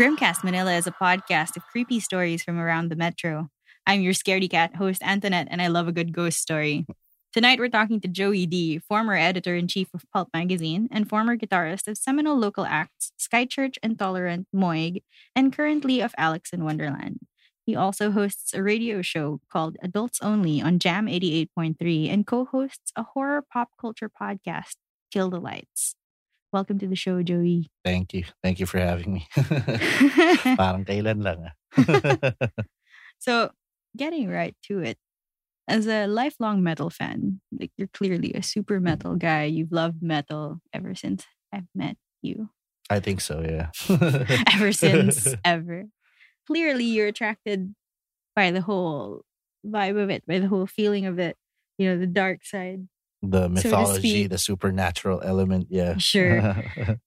Grimcast Manila is a podcast of creepy stories from around the metro. I'm your scaredy cat host, Antoinette, and I love a good ghost story. Tonight, we're talking to Joey D, former editor in chief of Pulp Magazine and former guitarist of seminal local acts Skychurch Intolerant, Moig, and currently of Alex in Wonderland. He also hosts a radio show called Adults Only on Jam 88.3 and co hosts a horror pop culture podcast, Kill the Lights. Welcome to the show, Joey. Thank you. Thank you for having me. Parang kailan lang ah. so, getting right to it. As a lifelong metal fan, like you're clearly a super metal guy. You've loved metal ever since I've met you. I think so, yeah. ever since ever. Clearly, you're attracted by the whole vibe of it, by the whole feeling of it. You know, the dark side. The mythology, speak. the supernatural element, yeah. Sure.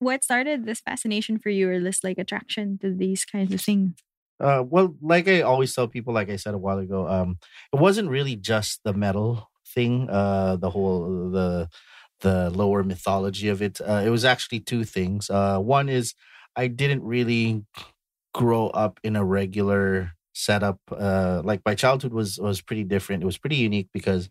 What started this fascination for you, or this like attraction to these kinds of things? uh, well, like I always tell people, like I said a while ago, um, it wasn't really just the metal thing, uh, the whole the the lower mythology of it. Uh, it was actually two things. Uh, one is I didn't really grow up in a regular setup. Uh, like my childhood was was pretty different. It was pretty unique because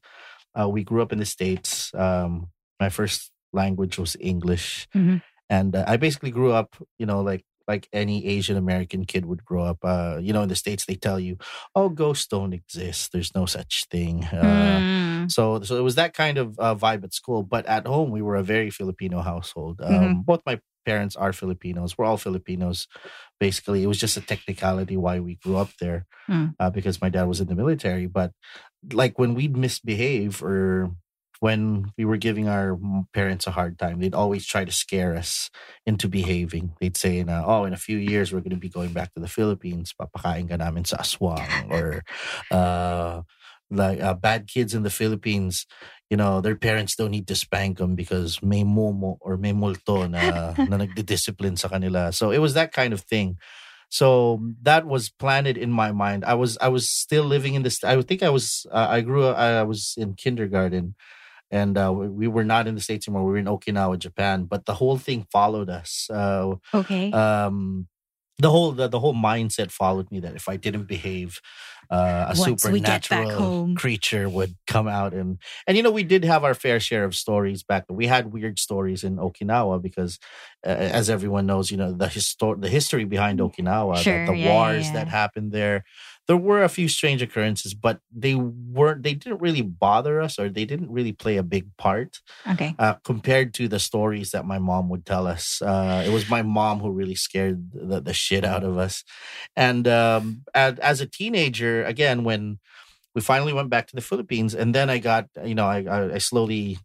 uh, we grew up in the states. Um, my first language was English, Mhm. and uh, I basically grew up, you know, like like any Asian American kid would grow up. Uh, you know, in the states they tell you, "Oh, ghosts don't exist. There's no such thing." Uh, Mm. so, so it was that kind of uh, vibe at school. But at home, we were a very Filipino household. Um, Both my parents are Filipinos. We're all Filipinos, basically. It was just a technicality why we grew up there, Mm. uh, because my dad was in the military. But like when we'd misbehave or when we were giving our parents a hard time, they'd always try to scare us into behaving. They'd say, na, "Oh, in a few years, we're going to be going back to the Philippines. Papakain ka namin sa aswang." or, uh, like uh, bad kids in the Philippines, you know, their parents don't need to spank them because may momo or may multo na, na nagdi-discipline sa kanila. So it was that kind of thing. So that was planted in my mind. I was I was still living in this. I think I was. Uh, I grew up. I was in kindergarten, and uh, we we were not in the states anymore. We were in Okinawa, Japan. But the whole thing followed us. Uh, Okay. um the whole the, the whole mindset followed me that if I didn't behave, uh, a Once we get back supernatural creature would come out and and you know we did have our fair share of stories back. then. We had weird stories in Okinawa because, uh, as everyone knows, you know the histor- the history behind Okinawa, the- Sure, the, yeah, yeah, wars yeah. that happened there. There were a few strange occurrences, but they weren't. They didn't really bother us, or they didn't really play a big part okay. uh, compared to the stories that my mom would tell us. Uh, it was my mom who really scared the, the shit out of us. And um, as, as a teenager, again, when we finally went back to the Philippines, and then I got, you know, I, I, I slowly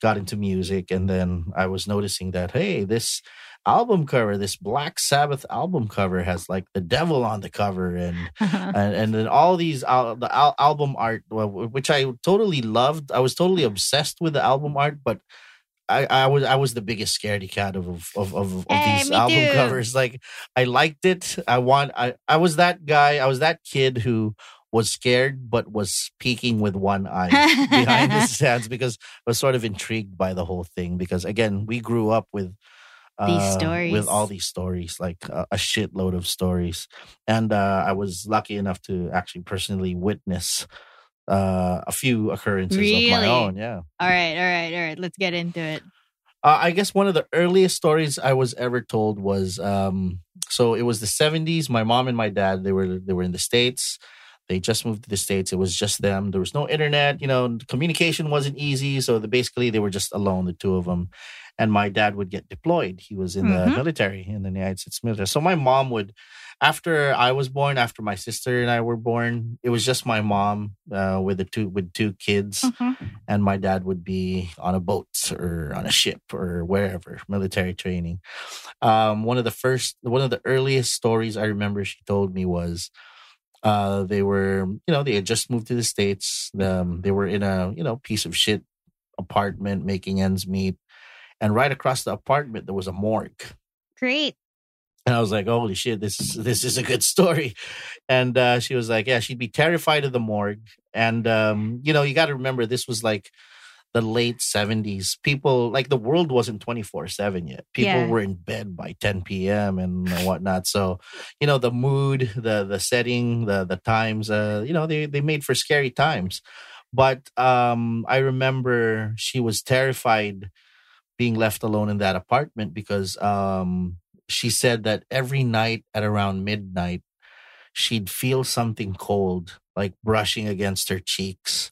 got into music, and then I was noticing that, hey, this album cover, this Black Sabbath album cover has like the devil on the cover and and and then all these al- the al- album art well, which I totally loved. I was totally obsessed with the album art, but I, I was I was the biggest scaredy cat of of of, of, Hey, these album too. covers. Like I liked it. I want I I was that guy. I was that kid who was scared but was peeking with one eye behind his hands because I was sort of intrigued by the whole thing because again we grew up with These uh, stories. with all these stories like a, a shitload of stories and uh, I was lucky enough to actually personally witness uh, a few occurrences of my own yeah all right. All right. All right. Let's get into it. uh, I guess one of the earliest stories I was ever told was um, so it was the 70s. My mom and my dad they were they were in the states. They just moved to the states. It was just them. There was no internet. You know, communication wasn't easy. So the, basically, they were just alone, the two of them. And my dad would get deployed. He was in the Mhm. military in the United States military. So my mom would, after I was born, after my sister and I were born, it was just my mom uh, with the two with two kids. Mhm. and my dad would be on a boat or on a ship or wherever military training. Um, one of the first one of the earliest stories i remember she told me was uh, they were you know they had just moved to the states. Um, they were in a you know piece of shit apartment making ends meet. And right across the apartment there was a morgue. Great. And I was like, "Holy shit, this is this is a good story." And uh, she was like, "Yeah, she'd be terrified of the morgue." And um, you know, you got to remember, this was like the late 70s people like the world wasn't 24-7 yet people Yeah. were in bed by 10 p.m and whatnot so you know the mood the the setting the the times uh you know they they made for scary times but um i remember she was terrified being left alone in that apartment because um she said that every night at around midnight she'd feel something cold like brushing against her cheeks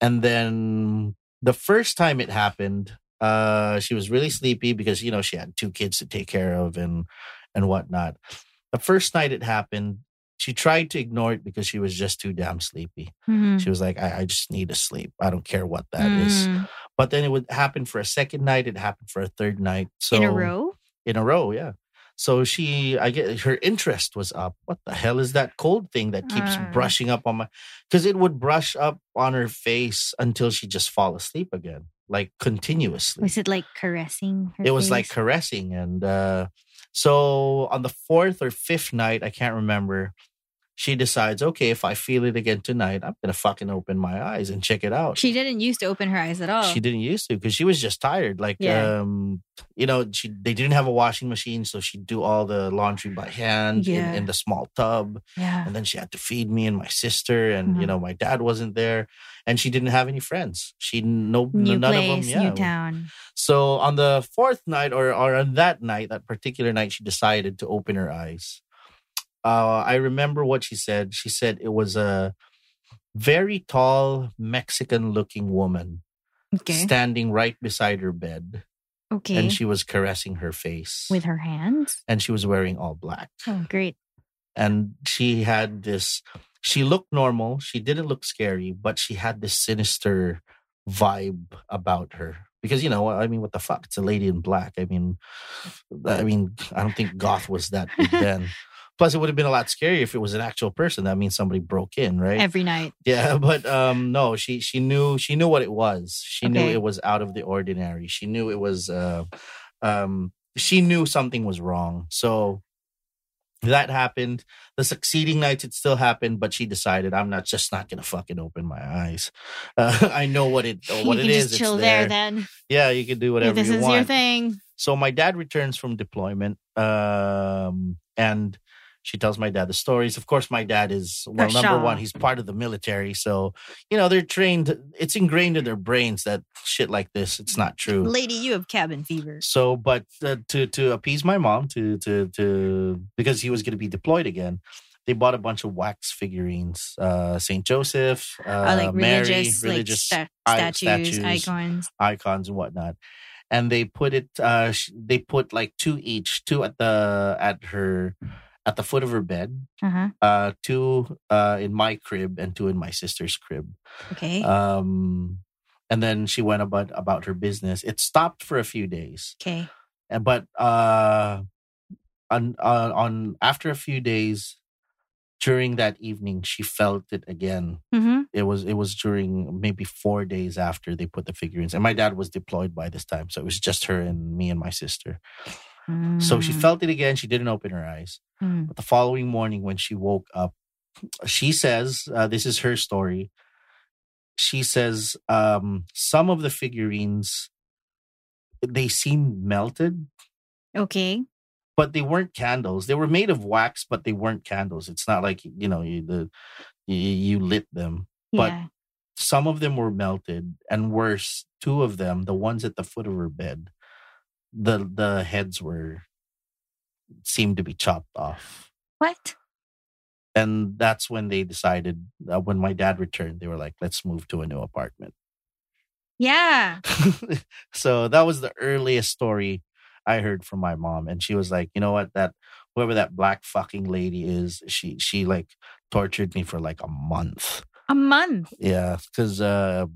and then the first time it happened uh she was really sleepy because you know she had two kids to take care of and and whatnot the first night it happened she tried to ignore it because she was just too damn sleepy Mhm. she was like i, I just need to sleep i don't care what that is. Mm. but then it would happen for a second night it happened for a third night so in a row. In a row yeah so she i get her interest was up what the hell is that cold thing that keeps Ah. brushing up on my because it would brush up on her face until she just fall asleep again like continuously Was it like caressing? Her it was like caressing and uh so on the fourth or fifth night i can't remember she decides okay if i feel it again tonight i'm gonna fucking open my eyes and check it out She didn't used to open her eyes at all. she didn't used to because she was just tired. Like, Yeah. um, you know, she they didn't have a washing machine, so she'd do all the laundry by hand Yeah. in, in the small tub, yeah. and then she had to feed me and my sister, and you Mhm. know, my dad wasn't there, and she didn't have any friends. She no New none place, of them. Yeah. new town. So on the fourth night, or or on that night, that particular night, she decided to open her eyes. Uh, I remember what she said. She said it was a very tall Mexican-looking woman Okay. standing right beside her bed okay. and she was caressing her face With her hands. and she was wearing all black Oh, great. and she had this she looked normal she didn't look scary but she had this sinister vibe about her because you know i mean what the fuck it's a lady in black i mean i mean i don't think goth was that big then plus it would have been a lot scarier if it was an actual person that means somebody broke in right Every night. yeah, but um no, she she knew she knew what it was. She knew it was out of the ordinary. She knew it was uh um she knew something was wrong. So that happened. The succeeding nights it still happened, but she decided I'm not just not gonna fucking open my eyes. Uh, I know what it what you it can is. chill there. there then. Yeah, you can do whatever this you is want. your thing. So my dad returns from deployment, um, and she tells my dad the stories. Of course, my dad is well, number one, he's part of the military, so you know they're trained. It's ingrained in their brains that shit like this, it's not true. Lady, you have cabin fever. So, but uh, to to appease my mom, to to to because he was going to be deployed again, they bought a bunch of wax figurines, uh, Saint Joseph, uh, Uh, like Mary, religious, religious like i- statues, statues. icons. icons and whatnot and they put it uh they put like two each two at the at her at the foot of her bed Uh-huh. uh two uh in my crib and two in my sister's crib Okay. um and then she went about about her business it stopped for a few days okay. and but uh on on, on after a few days during that evening she felt it again Mm-hmm. it was it was during maybe four days after they put the figurines and my dad was deployed by this time so it was just her and me and my sister so she felt it again she didn't open her eyes. Mm. but the following morning when she woke up she says uh, this is her story. She says um some of the figurines they seemed melted. Okay. but they weren't candles. They were made of wax but they weren't candles. It's not like you know you the you, you lit them. But- Yeah. some of them were melted and worse two of them the ones at the foot of her bed the the heads were seemed to be chopped off What? and that's when they decided uh, when my dad returned they were like let's move to a new apartment Yeah. so that was the earliest story i heard from my mom and she was like you know what that whoever that black fucking lady is she she like tortured me for like a month A month. Yeah, because uh,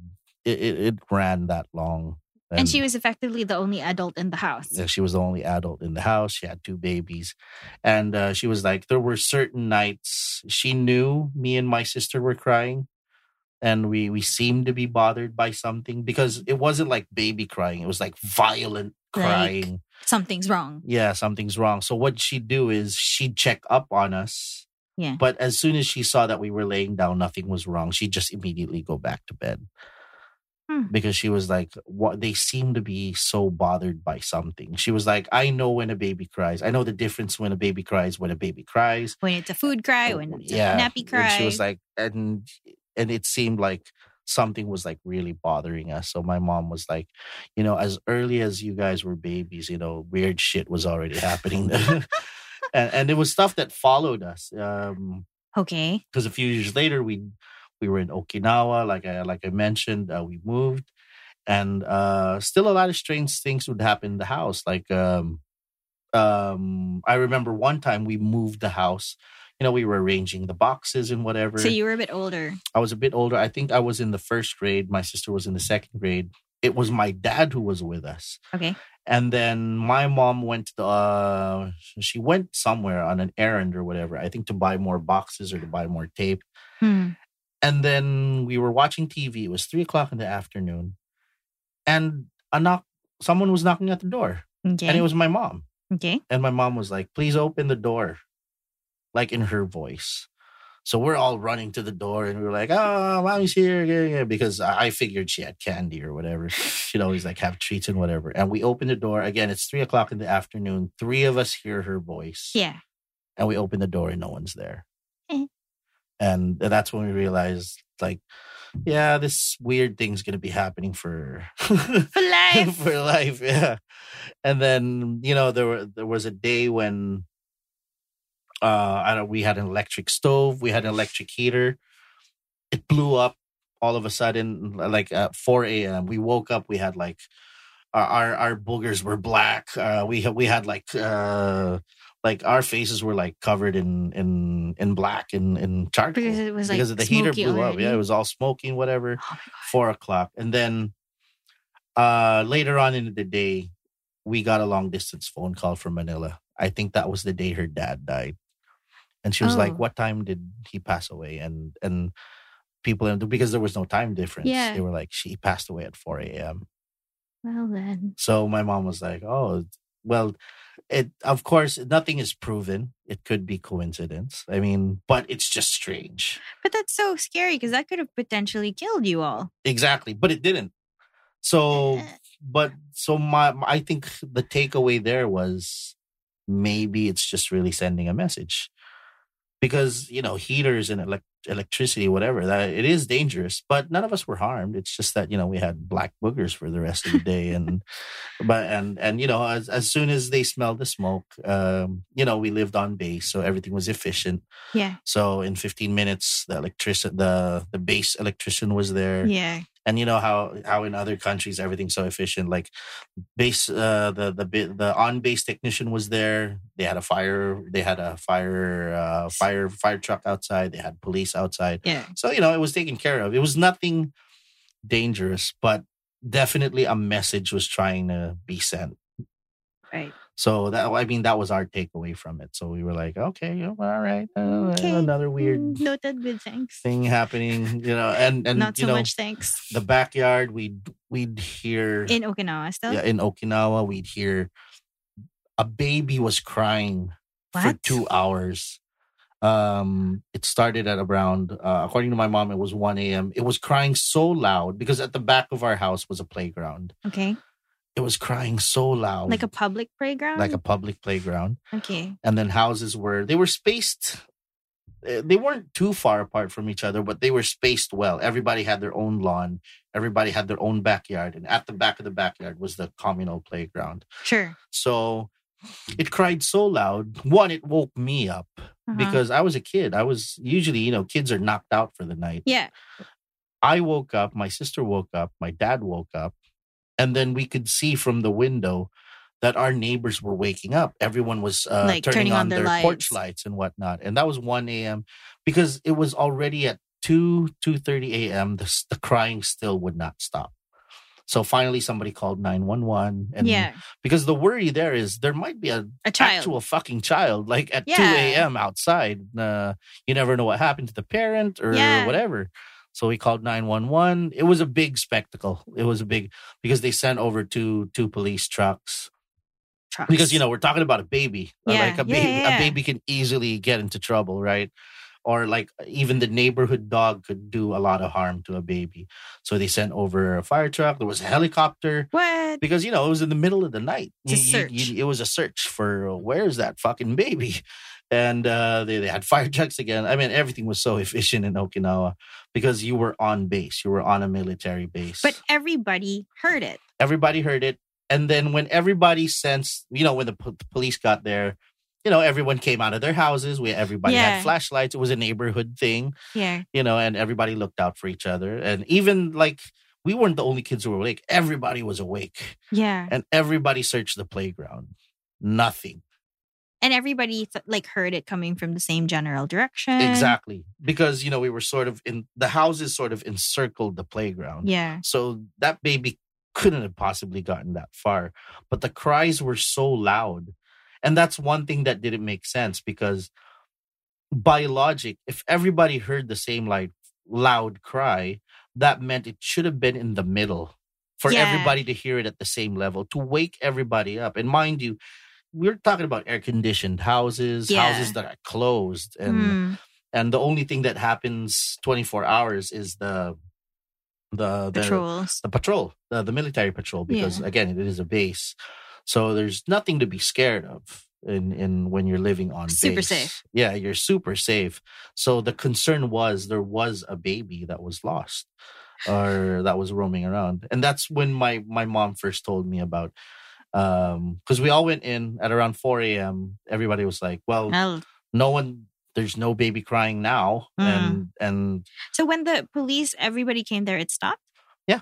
it, it it ran that long, And, she was effectively the only adult in the house. yeah, she was the only adult in the house. She had two babies, and uh, she was like, there were certain nights she knew me and my sister were crying, and we we seemed to be bothered by something because it wasn't like baby crying; it was like violent Like- crying. Something's wrong. yeah, something's wrong. So what she'd do is she'd check up on us. Yeah. But as soon as she saw that we were laying down, nothing was wrong. She'd just immediately go back to bed. Hmm. because she was like, "What?" They seem to be so bothered by something. She was like, "I know when a baby cries. I know the difference when a baby cries. When a baby cries." When it's a food cry, when it's yeah, a nappy cry. And she was like, and and it seemed like something was like really bothering us. So my mom was like, you know, as early as you guys were babies, you know, weird shit was already happening. and and it was stuff that followed us. Um, okay. because a few years later we we were in Okinawa, like I like I mentioned, uh, we moved, and uh, still a lot of strange things would happen in the house. Like um, um, I remember one time we moved the house. You know, we were arranging the boxes and whatever. So you were a bit older. I was a bit older. I think I was in the first grade. My sister was in the second grade. It was my dad who was with us. Okay. And then my mom went to the, uh, she went somewhere on an errand or whatever, I think to buy more boxes or to buy more tape. Hmm. And then we were watching TV. It was three o'clock in the afternoon. And a knock, someone was knocking at the door. Okay. And it was my mom. okay. And my mom was like, please open the door, like in her voice. So we're all running to the door and we were like, oh, mommy's here. Yeah, yeah. Because I I figured she had candy or whatever. She'd always like have treats and whatever. And we open the door. Again, it's three o'clock in the afternoon. Three of us hear her voice. Yeah. And we open the door and no one's there. And that's when we realized, like, yeah, this weird thing's going to be happening for For life. for life yeah. And then you know there were there was a day when uh i don't we had an electric stove we had an electric heater. It blew up all of a sudden like at 4 a.m we woke up we had like our our, our boogers were black uh we had we had like uh like our faces were like covered in in in black in in charcoal Because it was like because the heater blew up yeah it was all smoking whatever Oh four o'clock. And then uh later on in the day, we got a long distance phone call from Manila. I think that was the day her dad died. And she was Oh. like, What time did he pass away? And and people because there was no time difference. Yeah. They were like, She passed away at 4 a.m. Well then. So my mom was like, Oh, well, it of course nothing is proven. It could be coincidence. I mean, but it's just strange. But that's so scary because that could have potentially killed you all. Exactly. But it didn't. So eh. but so my I think the takeaway there was maybe it's just really sending a message because you know heaters and elec- electricity whatever that it is dangerous but none of us were harmed it's just that you know we had black boogers for the rest of the day and but and and you know as, as soon as they smelled the smoke um you know we lived on base so everything was efficient Yeah. so in 15 minutes the electrician the the base electrician was there Yeah. And you know how how in other countries everything's so efficient like base uh the the the on base technician was there they had a fire they had a fire uh fire fire truck outside they had police outside Yeah. so you know it was taken care of it was nothing dangerous but definitely a message was trying to be sent Right. So that i mean that was our takeaway from it so we were like okay all right uh, Okay. another weird Mm, Noted with thanks. thing happening you know and and Not so know much thanks. the backyard we'd we'd hear In Okinawa still? yeah, in okinawa we'd hear a baby was crying for two hours um it started at around uh, according to my mom it was 1 a.m it was crying so loud because at the back of our house was a playground Okay. It was crying so loud Like a public playground? like a public playground Okay. and then houses were they were spaced eh, they weren't too far apart from each other but they were spaced well everybody had their own lawn everybody had their own backyard and at the back of the backyard was the communal playground Sure. so it cried so loud one it woke me up Uh-huh. because i was a kid i was usually you know kids are knocked out for the night Yeah. I woke up, my sister woke up, my dad woke up, and then we could see from the window that our neighbors were waking up. Everyone was uh, Like turning, turning on, on their their porch lights. and whatnot, and that was one a.m. because it was already at two two thirty a.m. The the crying still would not stop. So finally, somebody called nine one one, and yeah. because the worry there is there might be a A child. actual fucking child like at 2 a.m. outside. Uh, you never know what happened to the parent or Yeah. whatever. So we called 911. It was a big spectacle. It was a big because they sent over two two police trucks Trucks. because you know we're talking about a baby. Uh, Yeah. Like a baby yeah, yeah. a baby can easily get into trouble, right? or like even the neighborhood dog could do a lot of harm to a baby. So they sent over a fire truck. There was a helicopter What? because you know it was in the middle of the night. You- you- search. you- it was a search for where's that fucking baby, and uh, they they had fire trucks again. I mean, everything was so efficient in Okinawa because you were on base. You were on a military base. But everybody heard it. everybody heard it, and then when everybody sensed, you know, when the, po- the police got there. You know, everyone came out of their houses. We everybody Yeah. had flashlights. It was a neighborhood thing Yeah. you know, and everybody looked out for each other. And even like we weren't the only kids who were awake. Everybody was awake. Yeah. And everybody searched the playground. Nothing. And everybody th- like heard it coming from the same general direction. Exactly. Because, you know, we were sort of in the houses sort of encircled the playground. Yeah. So that baby couldn't have possibly gotten that far. But the cries were so loud. And that's one thing that didn't make sense because by logic, if everybody heard the same like loud cry, that meant it should have been in the middle for Yeah. everybody to hear it at the same level to wake everybody up. And mind you, we're talking about air conditioned houses, Yeah. houses that are closed and Mm, and the only thing that happens 24 hours is the the the patrols. the patrol, the, the military patrol, because Yeah. again, it is a base. So there's nothing to be scared of in in when you're living on Super base. safe. Yeah, you're super safe. So the concern was there was a baby that was lost or that was roaming around. And that's when my my mom first told me about um because we all went in at around 4 a.m. Everybody was like, Well, Well, no one there's no baby crying now. Mm. And and so when the police, everybody came there, it stopped. Yeah.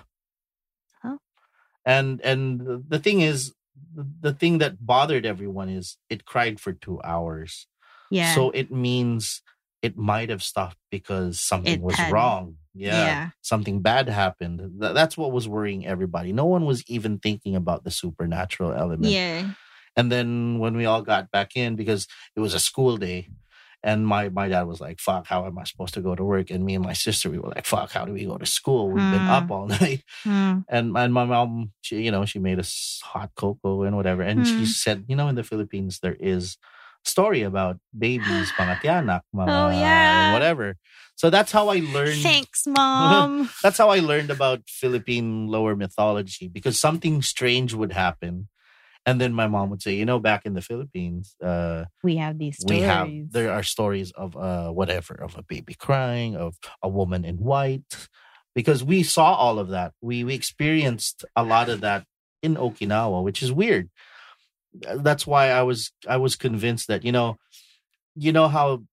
And and the thing is the thing that bothered everyone is it cried for two hours Yeah. so it means it might have stopped because something It was had- wrong yeah, yeah. something bad happened. Th- that's what was worrying everybody. No one was even thinking about the supernatural element. Yeah. and then when we all got back in because it was a school day and my my dad was like fuck how am i supposed to go to work? And me and my sister we were like fuck how do we go to school? We've been Hmm. up all night. Mm, and and my mom she you know she made us hot cocoa and whatever. And she Mm. said you know in the philippines there is story about babies mga tiyanak mga Oh, yeah. whatever so that's how i learned Thanks, mom. that's how i learned about philippine lower mythology because something strange would happen and then my mom would say you know back in the philippines uh we have these stories. we have there are stories of uh whatever of a baby crying of a woman in white because we saw all of that we we experienced a lot of that in okinawa which is weird that's why i was i was convinced that you know you know how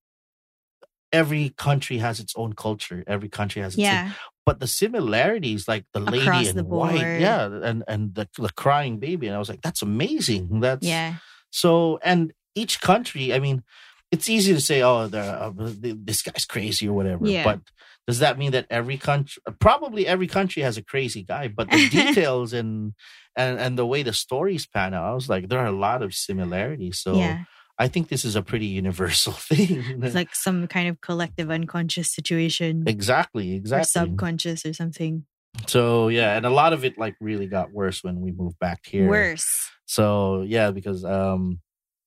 every country has its own culture every country has its own, yeah. but the similarities like the lady Across in the white board. yeah and and the, the crying baby and i was like that's amazing that's Yeah. so, and each country, I mean, it's easy to say, oh, uh, this guy's crazy or whatever. Yeah. But does that mean that every country, probably every country has a crazy guy? But the details and and and the way the stories pan out, I was like, there are a lot of similarities. So yeah. I think this is a pretty universal thing. It's like some kind of collective unconscious situation. exactly, Or exactly. subconscious or something. so yeah, and a lot of it like really got worse when we moved back here. Worse. So yeah, because um,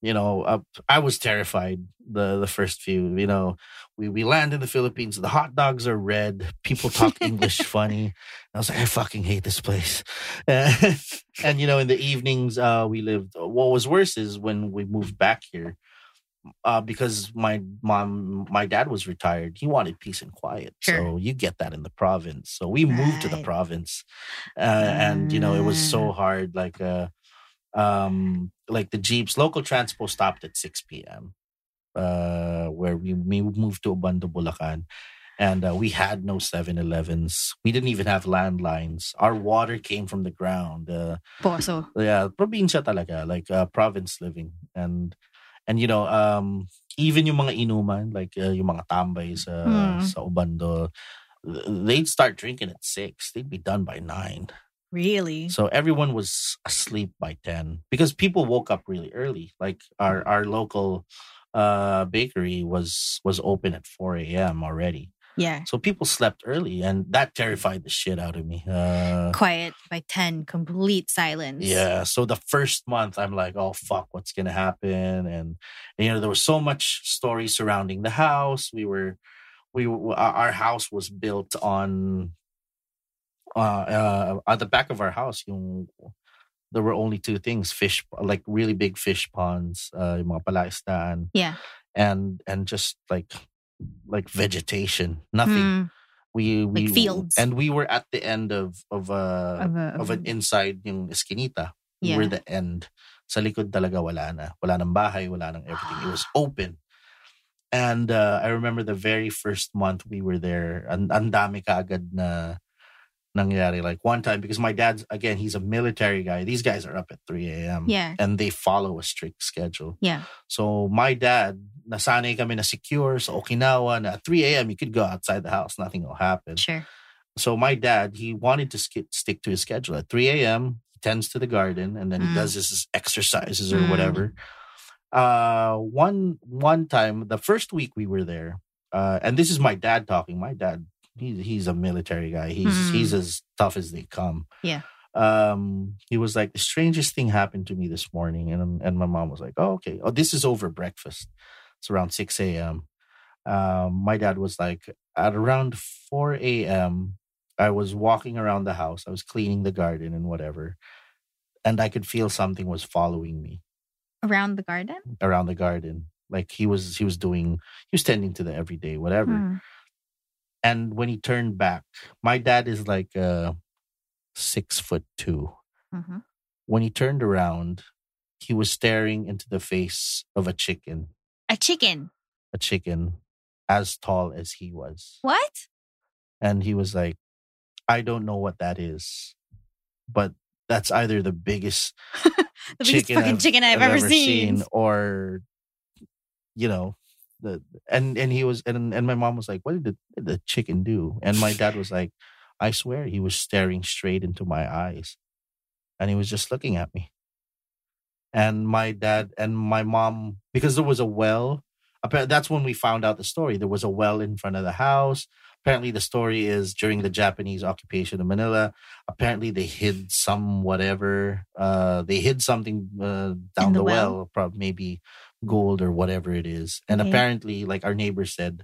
you know, uh, I was terrified the the first few. You know, we we land in the Philippines. The hot dogs are red. People talk English funny. I was like, I fucking hate this place. and you know, in the evenings, uh, we lived. What was worse is when we moved back here. Uh, because my mom, my dad was retired. He wanted peace and quiet. Sure. So you get that in the province. So we moved to the province, uh, and you know it was so hard. Like, uh, um like the jeeps local transport stopped at 6 p.m uh where we, we moved to Obando Bulacan and uh, we had no 7-elevens we didn't even have landlines. Our water came from the ground uh, Poso. yeah probinsya talaga like uh, province living. And and you know um even yung mga inuman like uh, yung mga tambay sa Hmm. sa Obando they'd start drinking at 6 they'd be done by 9 Really? so everyone was asleep by 10 because people woke up really early. Like our, our local uh, bakery was was open at 4 a.m. already. Yeah. So people slept early, and that terrified the shit out of me. Uh, Quiet by 10, complete silence. yeah. So the first month, I'm like, oh fuck, what's gonna happen? And, you know, there was so much story surrounding the house. We were, we our house was built on, uh, uh, at the back of our house. Yung, there were only two things: fish, like really big fish ponds, uh, yung mga palaisdaan, Yeah. and and just like like vegetation, nothing. Mm, We we Like fields. and we were at the end of of uh of a, of an inside yung eskinita. We yeah. were the end. Sa likod talaga wala na. Wala nang bahay, wala nang everything. It was open. And uh, I remember the very first month we were there, and ang dami kaagad na nangyari. Like one time, because my dad's, again, he's a military guy. These guys are up at 3 a.m. yeah. And they follow a strict schedule. Yeah. So my dad, nasanay kami na secure sa Okinawa na at 3 a.m. you could go outside the house, nothing will happen. Sure. So my dad, he wanted to sk- stick to his schedule. At 3 a.m., he tends to the garden and then he Mm. does his exercises or Mm. whatever. Uh, one one time, the first week we were there, uh, and this is my dad talking. My dad, he's he's a military guy. He's Mm. he's as tough as they come. Yeah. Um, he was like, the strangest thing happened to me this morning, and and my mom was like, oh okay, oh this is over breakfast. It's around six a.m. Um, my dad was like, at around 4 a.m., I was walking around the house. I was cleaning the garden and whatever. And I could feel something was following me Around the garden? around the garden. Like he was he was doing he was tending to the everyday, whatever. Mm. And when he turned back, my dad is like uh six foot two. Mhm. When he turned around, he was staring into the face of a chicken. A chicken. A chicken as tall as he was. What? and he was like, "I don't know what that is, but that's either the biggest The biggest Chicken fucking I've- chicken I've, ever, seen. or you know." The and and he was and and my mom was like, "What did the, did the chicken do?" And my dad was like, "I swear he was staring straight into my eyes, and he was just looking at me." And my dad and my mom, because there was a well, that's when we found out the story. There was a well in front of the house. Apparently, the story is during the Japanese occupation of Manila. Apparently, they hid some whatever. Uh, they hid something uh, down the the, well? well, probably maybe gold or whatever it is. And Okay. apparently, like our neighbor said,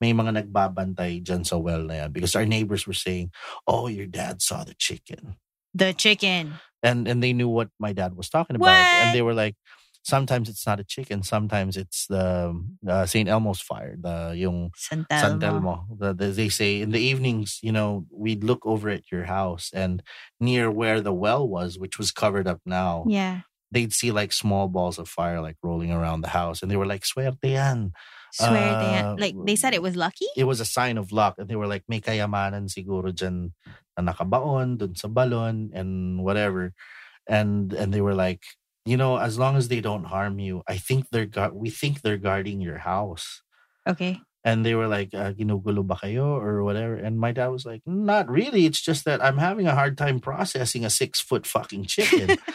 may mga nagbabantay dyan sa well na yan because our neighbors were saying, "Oh, your dad saw the chicken." The chicken. and and they knew what my dad was talking about What? and they were like sometimes it's not a chicken sometimes it's the uh, St. Elmo's fire the yung San. Telmo the, the- they say in the evenings you know we'd look over at your house and near where the well was which was covered up now Yeah. They'd see like small balls of fire like rolling around the house and they were like swerte yan Swear they Uh, like they said it was lucky. it was a sign of luck. And they were like, may kayamanan siguro dyan na nakabaon, dun sa balon, and whatever. And and they were like, you know, as long as they don't harm you, I think they're gu- we think they're guarding your house. Okay. And they were like, uh, ginugulo ba kayo or whatever. And my dad was like, not really. It's just that I'm having a hard time processing a six foot fucking chicken.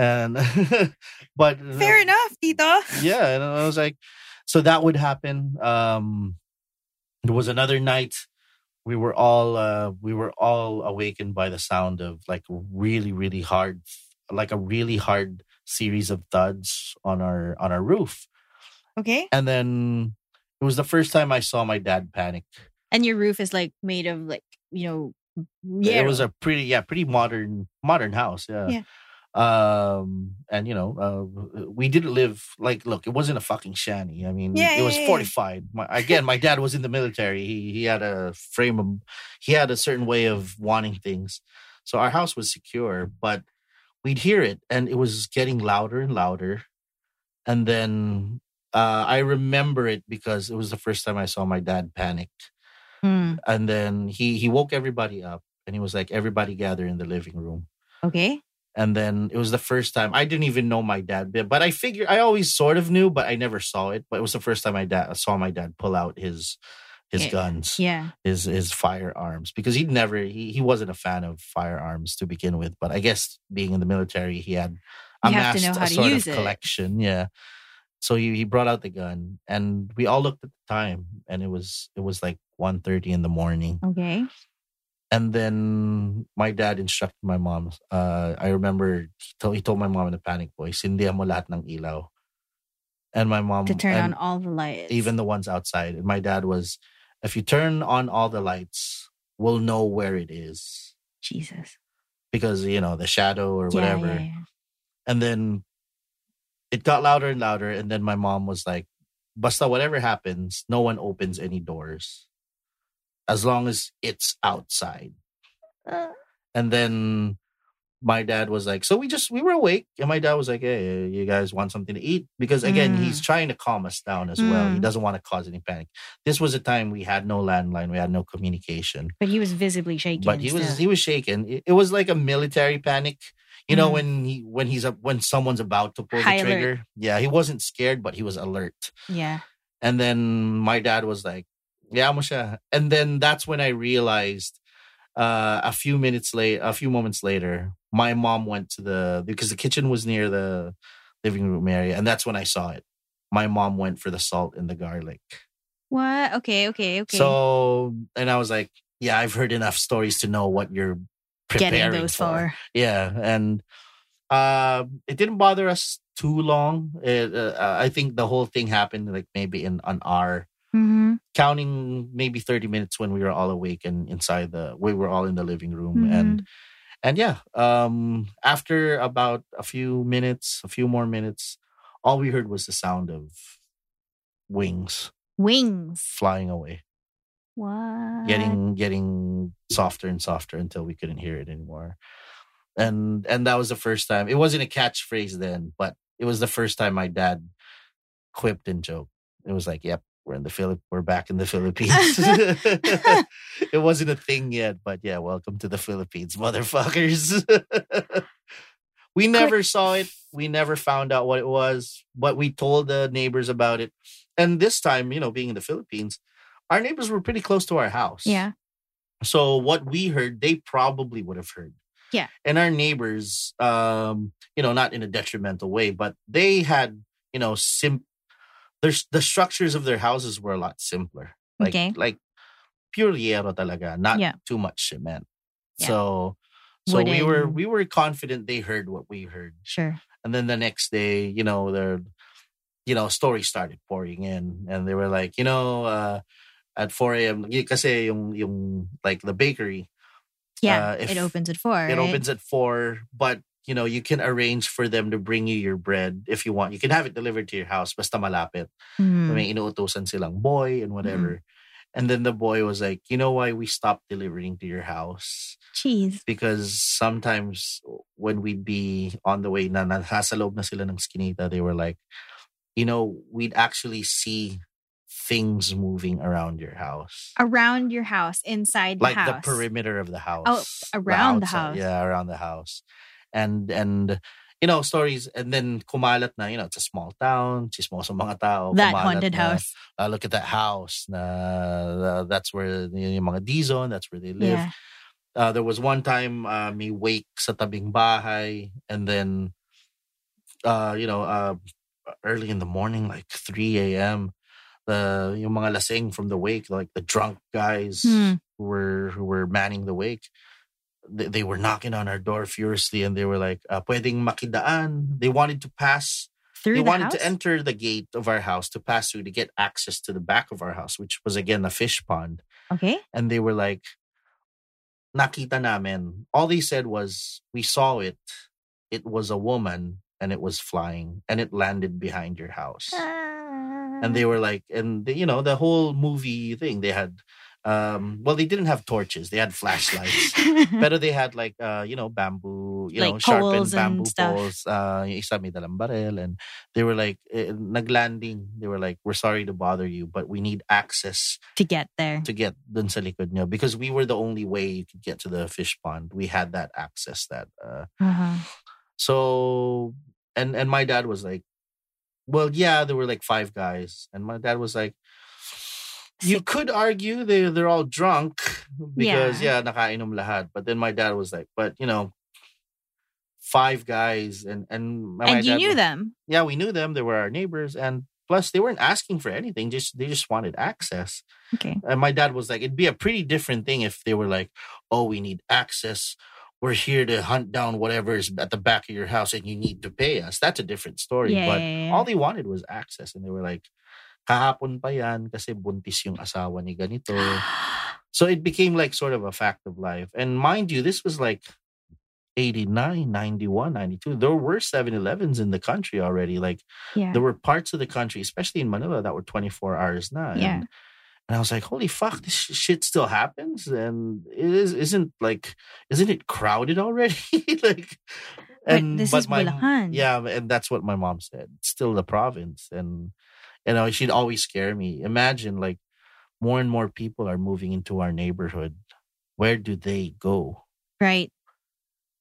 and but Fair enough, Tito. yeah and i was like so that would happen um there was another night we were all uh we were all awakened by the sound of like really really hard like a really hard series of thuds on our on our roof Okay. and then it was the first time i saw my dad panic And your roof is like made of like, you know, yeah. it was a pretty yeah pretty modern modern house yeah, Yeah. Um and you know uh, we didn't live like look it wasn't a fucking shanty. I mean Yeah, it was fortified. My, again my dad was in the military. He he had a frame of he had a certain way of wanting things. So our house was secure but we'd hear it and it was getting louder and louder. And then uh i remember it because it was the first time i saw my dad panic Hmm. and then he he woke everybody up and he was like everybody gather in the living room. Okay. And then it was the first time i didn't even know my dad but but i figured i always sort of knew but i never saw it but it was the first time my dad saw my dad pull out his his Yeah. guns Yeah. his his firearms because he'd never he, he wasn't a fan of firearms to begin with but i guess being in the military he had You have to amassed a sort of it. collection yeah so he, he brought out the gun and we all looked at the time and it was it was like 1.30 in the morning. Okay. And then my dad instructed my mom. Uh, I remember he told, he told my mom in a panic voice, "Hindi mo lahat ng ilaw." And my mom To turn on all the lights. even the ones outside. And my dad was, "If you turn on all the lights, we'll know where it is Jesus. because you know the shadow or Yeah, whatever." yeah, yeah. And then it got louder and louder. And then my mom was like, Basta, whatever happens, no one opens any doors as long as it's outside. Uh, And then my dad was like, So we just, we were awake. And my dad was like, Hey, you guys want something to eat? Because again, Mm. he's trying to calm us down as well. He Mm. doesn't want to cause any panic. This was a time we had no landline, we had no communication. but he was visibly shaking. But he was he was shaken. It, it was like a military panic. You know Mhm. when he when he's up when someone's about to pull High the alert. trigger. Yeah, he wasn't scared, but he was alert. yeah. And then my dad was like, "Yeah, mo siya." And then that's when I realized uh, a few minutes late, a few moments later, my mom went to the because the kitchen was near the living room area, and that's when I saw it. My mom went for the salt and the garlic. What? Okay, okay, okay. So, and I was like, "Yeah, I've heard enough stories to know what you're Getting preparing those for." for. Yeah, and uh, it didn't bother us too long. It, uh, I think the whole thing happened like maybe in an hour, Mm-hmm. counting maybe thirty minutes when we were all awake and inside the we were all in the living room, Mm-hmm. and and yeah, um, after about a few minutes, a few more minutes, all we heard was the sound of wings Wings. flying away, What? getting getting softer and softer until we couldn't hear it anymore. And and that was the first time. It wasn't a catchphrase then, but it was the first time my dad quipped and joked. It was like, "Yep, we're in the Philip. We're back in the Philippines." it wasn't a thing yet, but yeah, welcome to the Philippines, motherfuckers. we never saw it. We never found out what it was, but we told the neighbors about it. And this time, you know, being in the Philippines, our neighbors were pretty close to our house. Yeah. So what we heard, they probably would have heard. Yeah. And our neighbors, um, you know, not in a detrimental way, but they had, you know, sim there's the structures of their houses were a lot simpler. Like Okay. like pure hierro talaga, not Yeah. too much cement. Yeah. So so we were we were confident they heard what we heard. Sure. And then the next day, you know, their you know, stories started pouring in and they were like, you know, uh at 4 a.m. kasi yung yung like the bakery Yeah. Uh, it opens at four. it right? opens at four, but you know, you can arrange for them to bring you your bread if you want. You can have it delivered to your house, basta malapit. Mhm. May inuutosan silang boy and whatever. And then the boy was like, you know why we stopped delivering to your house? Cheese. Because sometimes when we'd be on the way, na nasa loob na sila ng skinita, they were like, you know, we'd actually see things moving around your house. Around your house, inside the like house. the perimeter of the house. Oh, around the outside- house. Yeah, around the house. And and you know, stories and then kumalat na, you know, it's a small town, chismoso mga tao. that haunted na, house. "Ah, look at that house. Na, uh, that's where yung mga Dizon, that's where they live. Yeah. Uh, there was one time uh, may wake sa tabing bahay and then uh, you know, uh, early in the morning, like 3 a.m., the yung mga lasing from the wake, like the drunk guys Hmm. who were who were manning the wake, they, they were knocking on our door furiously and they were like, uh, pwedeng makidaan. They wanted to pass Through they the wanted house. to enter the gate of our house to pass through to get access to the back of our house, which was again a fish pond. Okay. And they were like, nakita namin. All they said was, we saw it. It was a woman and it was flying and it landed behind your house. And they were like, and they, you know, the whole movie thing, they had, um, well, they didn't have torches. They had flashlights. Pero they had like uh, you know, bamboo, you know, Like sharpened bamboo stuff. poles. Uh, isa may dalang baril and they were like, eh, naglanding. They were like, we're sorry to bother you, but we need access to get there. to get dun sa likod nyo because we were the only way you could get to the fish pond. We had that access that. Uh, Uh-huh. so and and my dad was like, well, yeah, there were like five guys, and my dad was like. You could argue they they're all drunk because yeah, nakainom lahat. But then my dad was like, but you know, five guys and and my and you knew was- them. Yeah, we knew them. They were our neighbors, and Plus, they weren't asking for anything; just they just wanted access. Okay. And my dad was like, "It'd be a pretty different thing if they were like, oh, we need access." We're here to hunt down whatever is at the back of your house and you need to pay us. That's a different story. Yeah, but yeah, yeah. all they wanted was access. And they were like, kahapon pa yan kasi buntis yung asawa ni ganito. So it became like sort of a fact of life. And mind you, this was like 89, 91, 92. There were 7 Elevens in the country already. Like yeah. there were parts of the country, especially in Manila, that were 24 hours now. Yeah. And, and I was like, holy fuck, this shit still happens. And it is, isn't like, isn't it crowded already? like, But this is my, Bulacan. yeah, and that's what my mom said. It's still the province. And, you know, she'd always scare me. Imagine like more and more people are moving into our neighborhood. Where do they go? Right.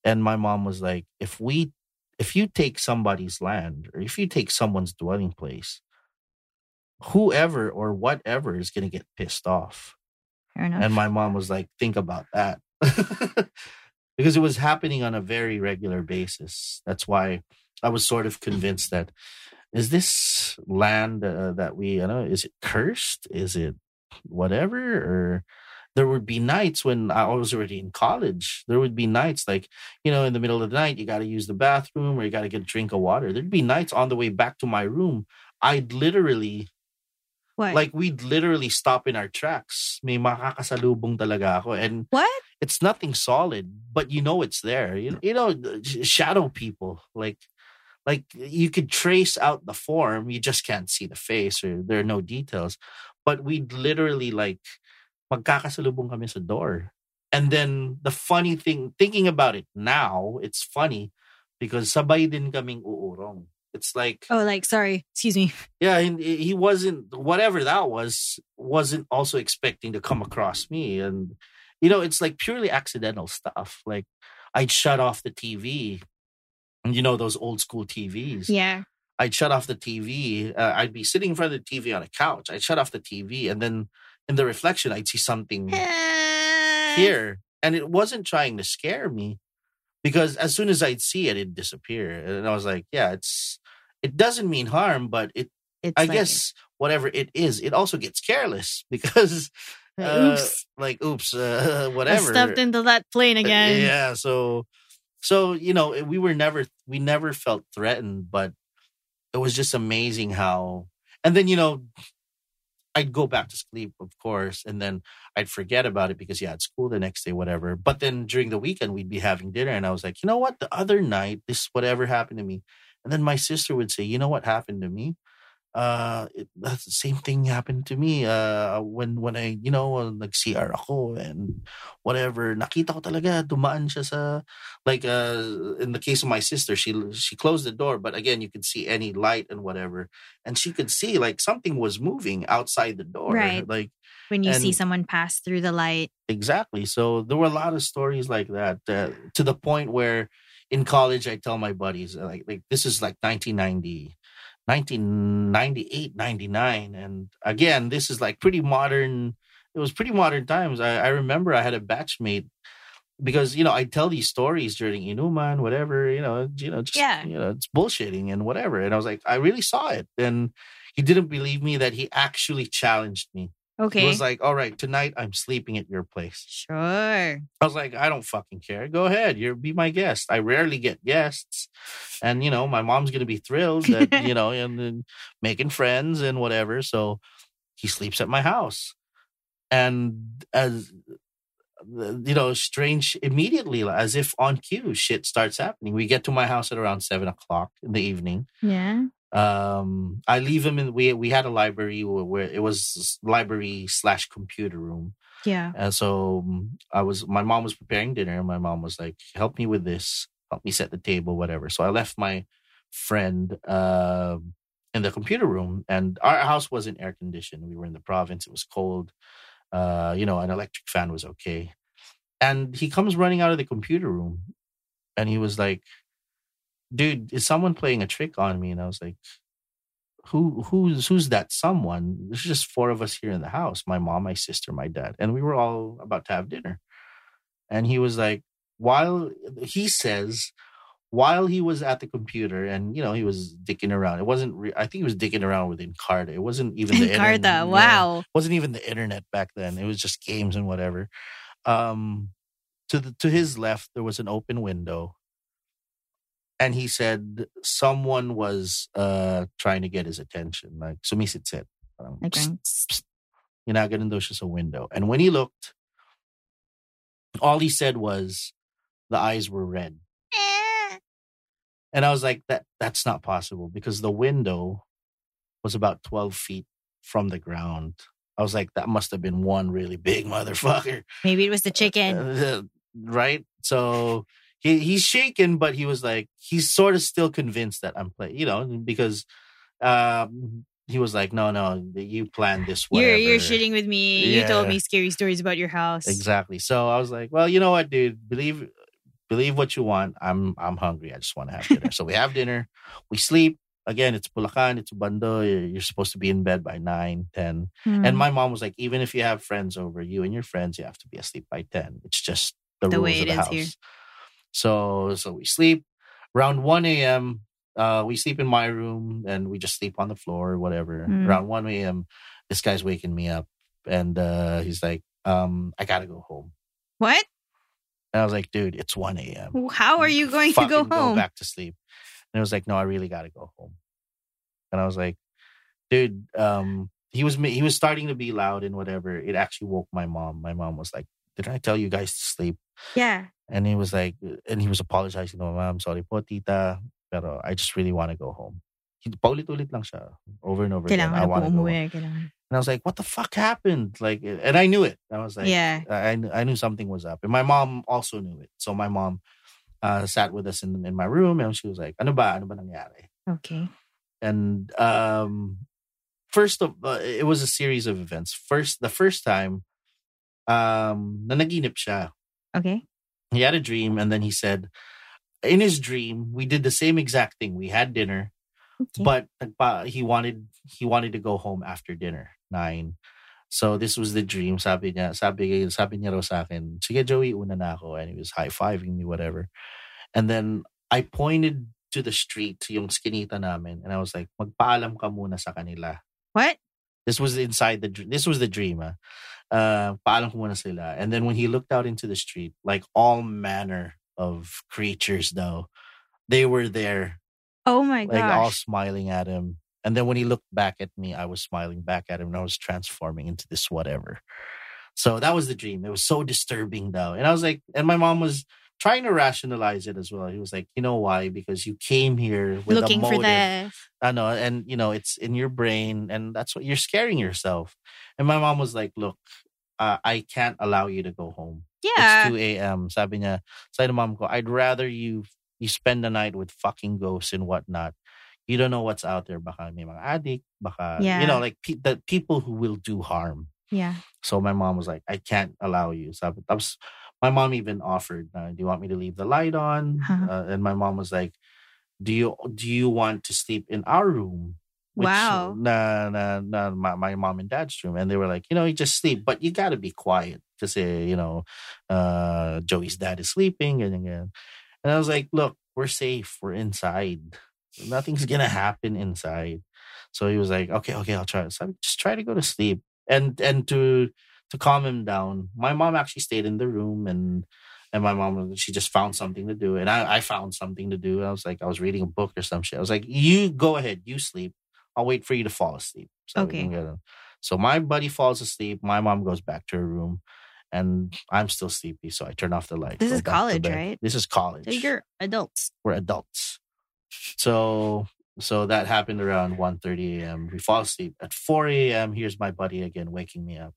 And my mom was like, if we, if you take somebody's land or if you take someone's dwelling place, whoever or whatever is going to get pissed off. Fair enough. And my mom was like, think about that. because it was happening on a very regular basis. That's why I was sort of convinced that is this land uh, that we, you know, is it cursed? Is it whatever? Or there would be nights when I was already in college. There would be nights like, you know, in the middle of the night, you got to use the bathroom or you got to get a drink of water. There'd be nights on the way back to my room. I'd literally what? like we'd literally stop in our tracks. May makakasalubong talaga ako. And what? it's nothing solid, but you know it's there. You, you know, shadow people. Like like you could trace out the form, you just can't see the face or there are no details. But we'd literally like magkakasalubong kami sa door. And then the funny thing, thinking about it now, it's funny because sabay din kaming uurong. It's like Oh, like sorry. Excuse me. yeah, and he wasn't whatever that was wasn't also expecting to come across me, and you know, it's like purely accidental stuff. Like I'd shut off the TV, you know those old school TVs. Yeah. I'd shut off the TV. Uh, I'd be sitting in front of the TV on a couch. I'd shut off the TV, and then in the reflection, I'd see something here, and it wasn't trying to scare me because as soon as I'd see it, it'd disappear, and I was like, yeah, it's it doesn't mean harm, but it It's I like- guess whatever it is, it also gets careless because, like, uh, oops. like, oops, uh, I whatever. stepped into that plane Uh, again. Yeah. So, so you know, we were never, we never felt threatened, but it was just amazing how. And then you know, I'd go back to sleep, of course, and then I'd forget about it because yeah, at school the next day, whatever. But then during the weekend, we'd be having dinner, and I was like, you know what? The other night, this whatever happened to me, and then my sister would say, you know what happened to me? Uh, it, that's the same thing happened to me. Uh, when when I you know nag-CR ako and whatever, nakita ko talaga dumaan siya sa like uh in the case of my sister, she she closed the door, but again you could see any light and whatever, and she could see like something was moving outside the door, Right. Like When you see someone pass through the light. Exactly. So there were a lot of stories like that uh, to the point where in college I tell my buddies uh, like like this is like 1990 1998 99 and again this is like pretty modern it was pretty modern times I, I remember I had a batchmate because you know I tell these stories during Inuman whatever you know you know just Yeah. you know it's bullshitting and whatever and I was like I really saw it and he didn't believe me that he actually challenged me Okay. he was like all right tonight I'm sleeping at your place sure. I was like, I don't fucking care. Go ahead. You're be my guest. I rarely get guests. And you know, my mom's gonna be thrilled that, you know, and then making friends and whatever. So he sleeps at my house. And as you know, strange immediately, as if on cue, shit starts happening. We get to my house at around seven o'clock in the evening Yeah. Um i leave him in we we had a library where, where it was library slash computer room Yeah. and so um, I was, my mom was preparing dinner. And my mom was like, help me with this, help me set the table, whatever. So I left my friend uh, in the computer room, and our house wasn't air conditioned. We were in the province, it was cold. Uh, you know, an electric fan was okay. And he comes running out of the computer room and he was like, dude, is someone playing a trick on me? And I was like, who who's who's that someone there's just four of us here in the house my mom my sister my dad and we were all about to have dinner and he was like while he says while he was at the computer and you know he was dicking around it wasn't re- i think he was dicking around with encarta it wasn't even the Encarta, internet wow. it wasn't even the internet back then it was just games and whatever um to the to his left there was an open window and he said someone was uh trying to get his attention like parang, Like, "Psst, um, psst." ginaganon daw siya sa window and when he looked all he said was the eyes were red and I was like, that that's not possible because the window was about 12 feet from the ground. I was like, that must have been one really big motherfucker. maybe it was the chicken. Uh, right? So he he's shaken, but he was like, he's sort of still convinced that I'm playing, you know, because um he was like, no, no, you planned this. You're you're shitting with me. You told me scary stories about your house. Exactly. So I was like, well, you know what, dude? Believe believe what you want. I'm I'm hungry. I just want to have dinner. so we have dinner. We sleep. Again, it's Bulacan, it's Bando. You're you're supposed to be in bed by 9, 10. Hmm. And my mom was like, even if you have friends over, you and your friends, you have to be asleep by 10. It's just the, The rules way of the is house. here. So so we sleep. Around 1 a.m., uh, we sleep in my room and we just sleep on the floor or whatever. Mm. Around 1 a.m., this guy's waking me up and uh, he's like, um, I gotta go home. what? And I was like, dude, it's 1 a.m. How are you going to go home? back to sleep. And it was like, no, I really got to go home. And I was like, dude, um, he was he was starting to be loud and whatever. It actually woke my mom. My mom was like, "Didn't I tell you guys to sleep?" Yeah. And he was like, and he was apologizing to my mom. Sorry po, tita. Pero I just really want to go home. Paulit-ulit lang siya over and over again. I want to go home. Kailangan. And I was like, what the fuck happened? Like, and I knew it. I was like, yeah. I, I I knew something was up, and my mom also knew it. So my mom uh, sat with us in in my room, and she was like, "Ano ba? Ano ba nangyari?" Okay. And um, first of uh, it was a series of events. First, the first time, um, nanaginip siya. Okay. He had a dream, and then he said, in his dream, we did the same exact thing. We had dinner, Okay. but he wanted he wanted to go home after dinner nine. So this was the dream. Sabi niya, sabi, sabi niya raw sa akin, sige Joey, una na ako. And he was high-fiving me, whatever. And then I pointed to the street, yung skinita namin. And I was like, magpaalam ka muna sa kanila. what? This was inside the this was the dream. Ah. Uh, paalam ko muna sila. And then when he looked out into the street, like all manner of creatures though, they were there Oh my god. like all smiling at him. And then when he looked back at me, I was smiling back at him and I was transforming into this whatever. So that was the dream. It was so disturbing though. And I was like, and my mom was trying to rationalize it as well. He was like, you know why? Because you came here with Looking a for motive. the. I know, and you know, it's in your brain, and that's what you're scaring yourself. And my mom was like, look, uh, I can't allow you to go home. Yeah. It's 2 a.m. Sabi niya, sabi mom ko, I'd rather you you spend the night with fucking ghosts and whatnot. You don't know what's out there. Baka may mga addict, baka, Yeah. you know, like pe- the people who will do harm. Yeah. So my mom was like, I can't allow you. Sabi, tapos my mom even offered, uh, do you want me to leave the light on? Huh. Uh, and my mom was like, do you do you want to sleep in our room? Wow. Na, na, na, my, my mom and dad's room. And they were like, you know, you just sleep, but you got to be quiet. Kasi, you know, uh, Joey's dad is sleeping. And, and, and I was like, look, we're safe. We're inside. Nothing's to happen inside. So he was like, okay, okay, I'll try. So I just try to go to sleep. And, and to, to calm him down, my mom actually stayed in the room and, and my mom, she just found something to do. And I, I found something to do. I was like, I was reading a book or some shit. I was like, you go ahead, you sleep. I'll wait for you to fall asleep. So Okay. can get a- So my buddy falls asleep. My mom goes back to her room, and I'm still sleepy. So I turn off the light. This is college, right? This is college. So you're adults. We're adults. So so that happened around 1.30 a.m. We fall asleep. At 4 a.m., here's my buddy again waking me up.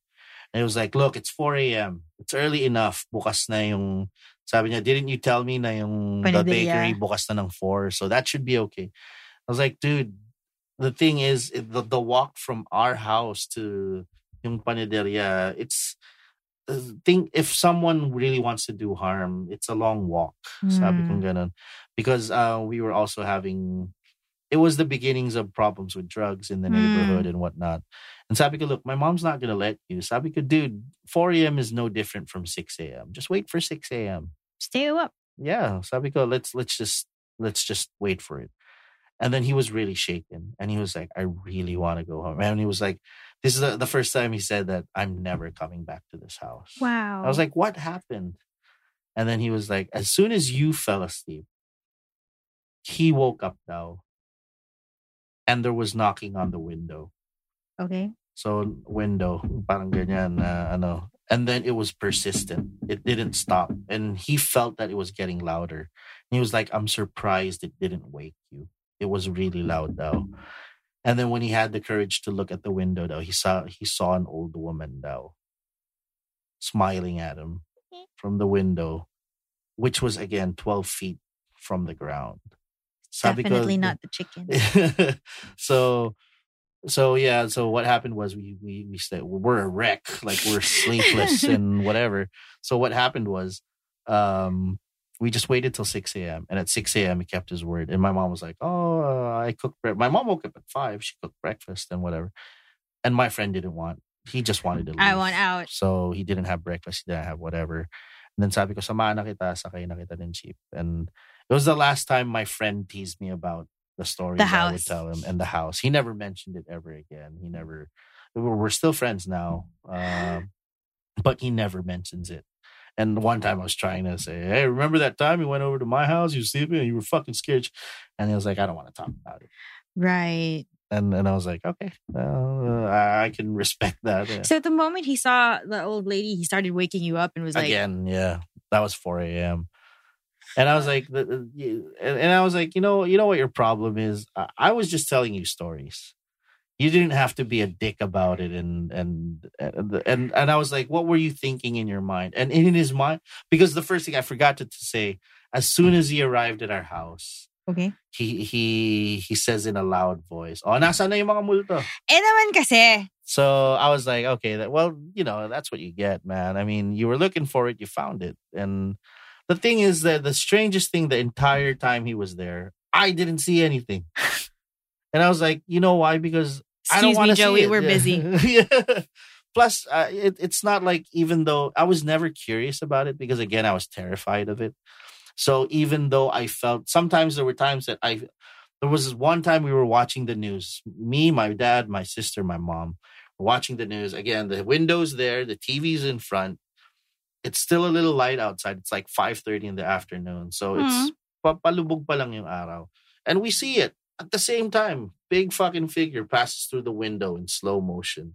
And it was like, look, it's 4 a.m. It's early enough. Bukas na yung, sabi niya, didn't you tell me na yung the Panaderia. bakery bukas na ng 4? So that should be okay. I was like, dude, the thing is, the, the walk from our house to yung panaderia, it's, the thing, if someone really wants to do harm, it's a long walk. Sabi Mm. kong ganun. Because uh, we were also having, it was the beginnings of problems with drugs in the Mm. neighborhood and whatnot. And sabi ko, look, my mom's not going to let you. Sabi ko, dude, 4 a.m. is no different from 6 a.m. Just wait for 6 a.m. Stay up. Yeah. Sabi ko, let's, let's just let's just wait for it. And then he was really shaken, and he was like, "I really want to go home." And he was like, "This is the, the first time he said that I'm never coming back to this house." Wow. I was like, "What happened?" And then he was like, "As soon as you fell asleep, he woke up now, and there was knocking on the window." okay. So window, parang ganyan na ano. And then it was persistent. It didn't stop. And he felt that it was getting louder. And he was like, I'm surprised it didn't wake you. It was really loud though. And then when he had the courage to look at the window though, he saw he saw an old woman though smiling at him from the window, which was again 12 feet from the ground. Sabi ko, Definitely not the chicken. so so yeah so what happened was we we we said we're a wreck like we're sleepless and whatever so what happened was um we just waited till 6 a.m and at 6 a.m he kept his word and my mom was like oh uh, i cooked bre-. my mom woke up at 5 she cooked breakfast and whatever and my friend didn't want he just wanted to leave I want out. so he didn't have breakfast, he didn't have whatever. And then sabi ko, samahan na kita, sakay na kita ng jeep. And it was the last time my friend teased me about the story The I would tell him and the house. He never mentioned it ever again. He mm. never, we're, we're still friends now. Um, but he never mentions it. And one time I was trying to say, Hey, remember that time you went over to my house, you were sleeping and you were fucking scared. And he was like, I don't want to talk about it. Right. And and I was like, okay, well, uh, I, I can respect that. Yeah. So the moment he saw the old lady, he started waking you up and was like, again yeah that was 4 a.m and i was like and, i was like you know you know what your problem is I, I was just telling you stories you didn't have to be a dick about it and and and and, and i was like what were you thinking in your mind and in his mind because the first thing i forgot to, to say as soon as he arrived at our house okay. he he he says in a loud voice oh nasa na yung mga multo Eh naman kasi. so I was like, okay, that well, you know, that's what you get, man. I mean, you were looking for it, you found it. And the thing is that the strangest thing the entire time he was there, I didn't see anything. And I was like, you know why? Because I don't want to see Joey, we're Yeah. busy. yeah. Plus, uh, it, it's not like even though I was never curious about it because again, I was terrified of it. So even though I felt sometimes there were times that I there was one time we were watching the news. Me, my dad, my sister, my mom watching the news. Again, the windows there, the TV's in front. It's still a little light outside. It's like 5:30 in the afternoon. So it's mm-hmm. pa- palubog pa lang yung araw. And we see it at the same time. Big fucking figure passes through the window in slow motion.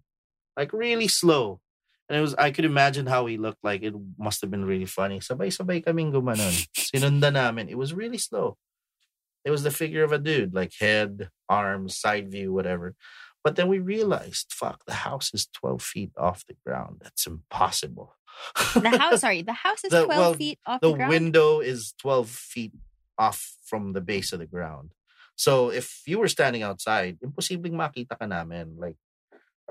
Like really slow. And it was I could imagine how he looked like. It must have been really funny. Sabay-sabay kaming gumanon. Sinunda namin. It was really slow. It was the figure of a dude, like head, arms, side view, whatever. But then we realized, fuck, the house is 12 feet off the ground. That's impossible. The house, sorry, the house is The- 12 well, feet off the the, ground. The window is 12 feet off from the base of the ground. So if you were standing outside, imposibleng makita ka namin. Like,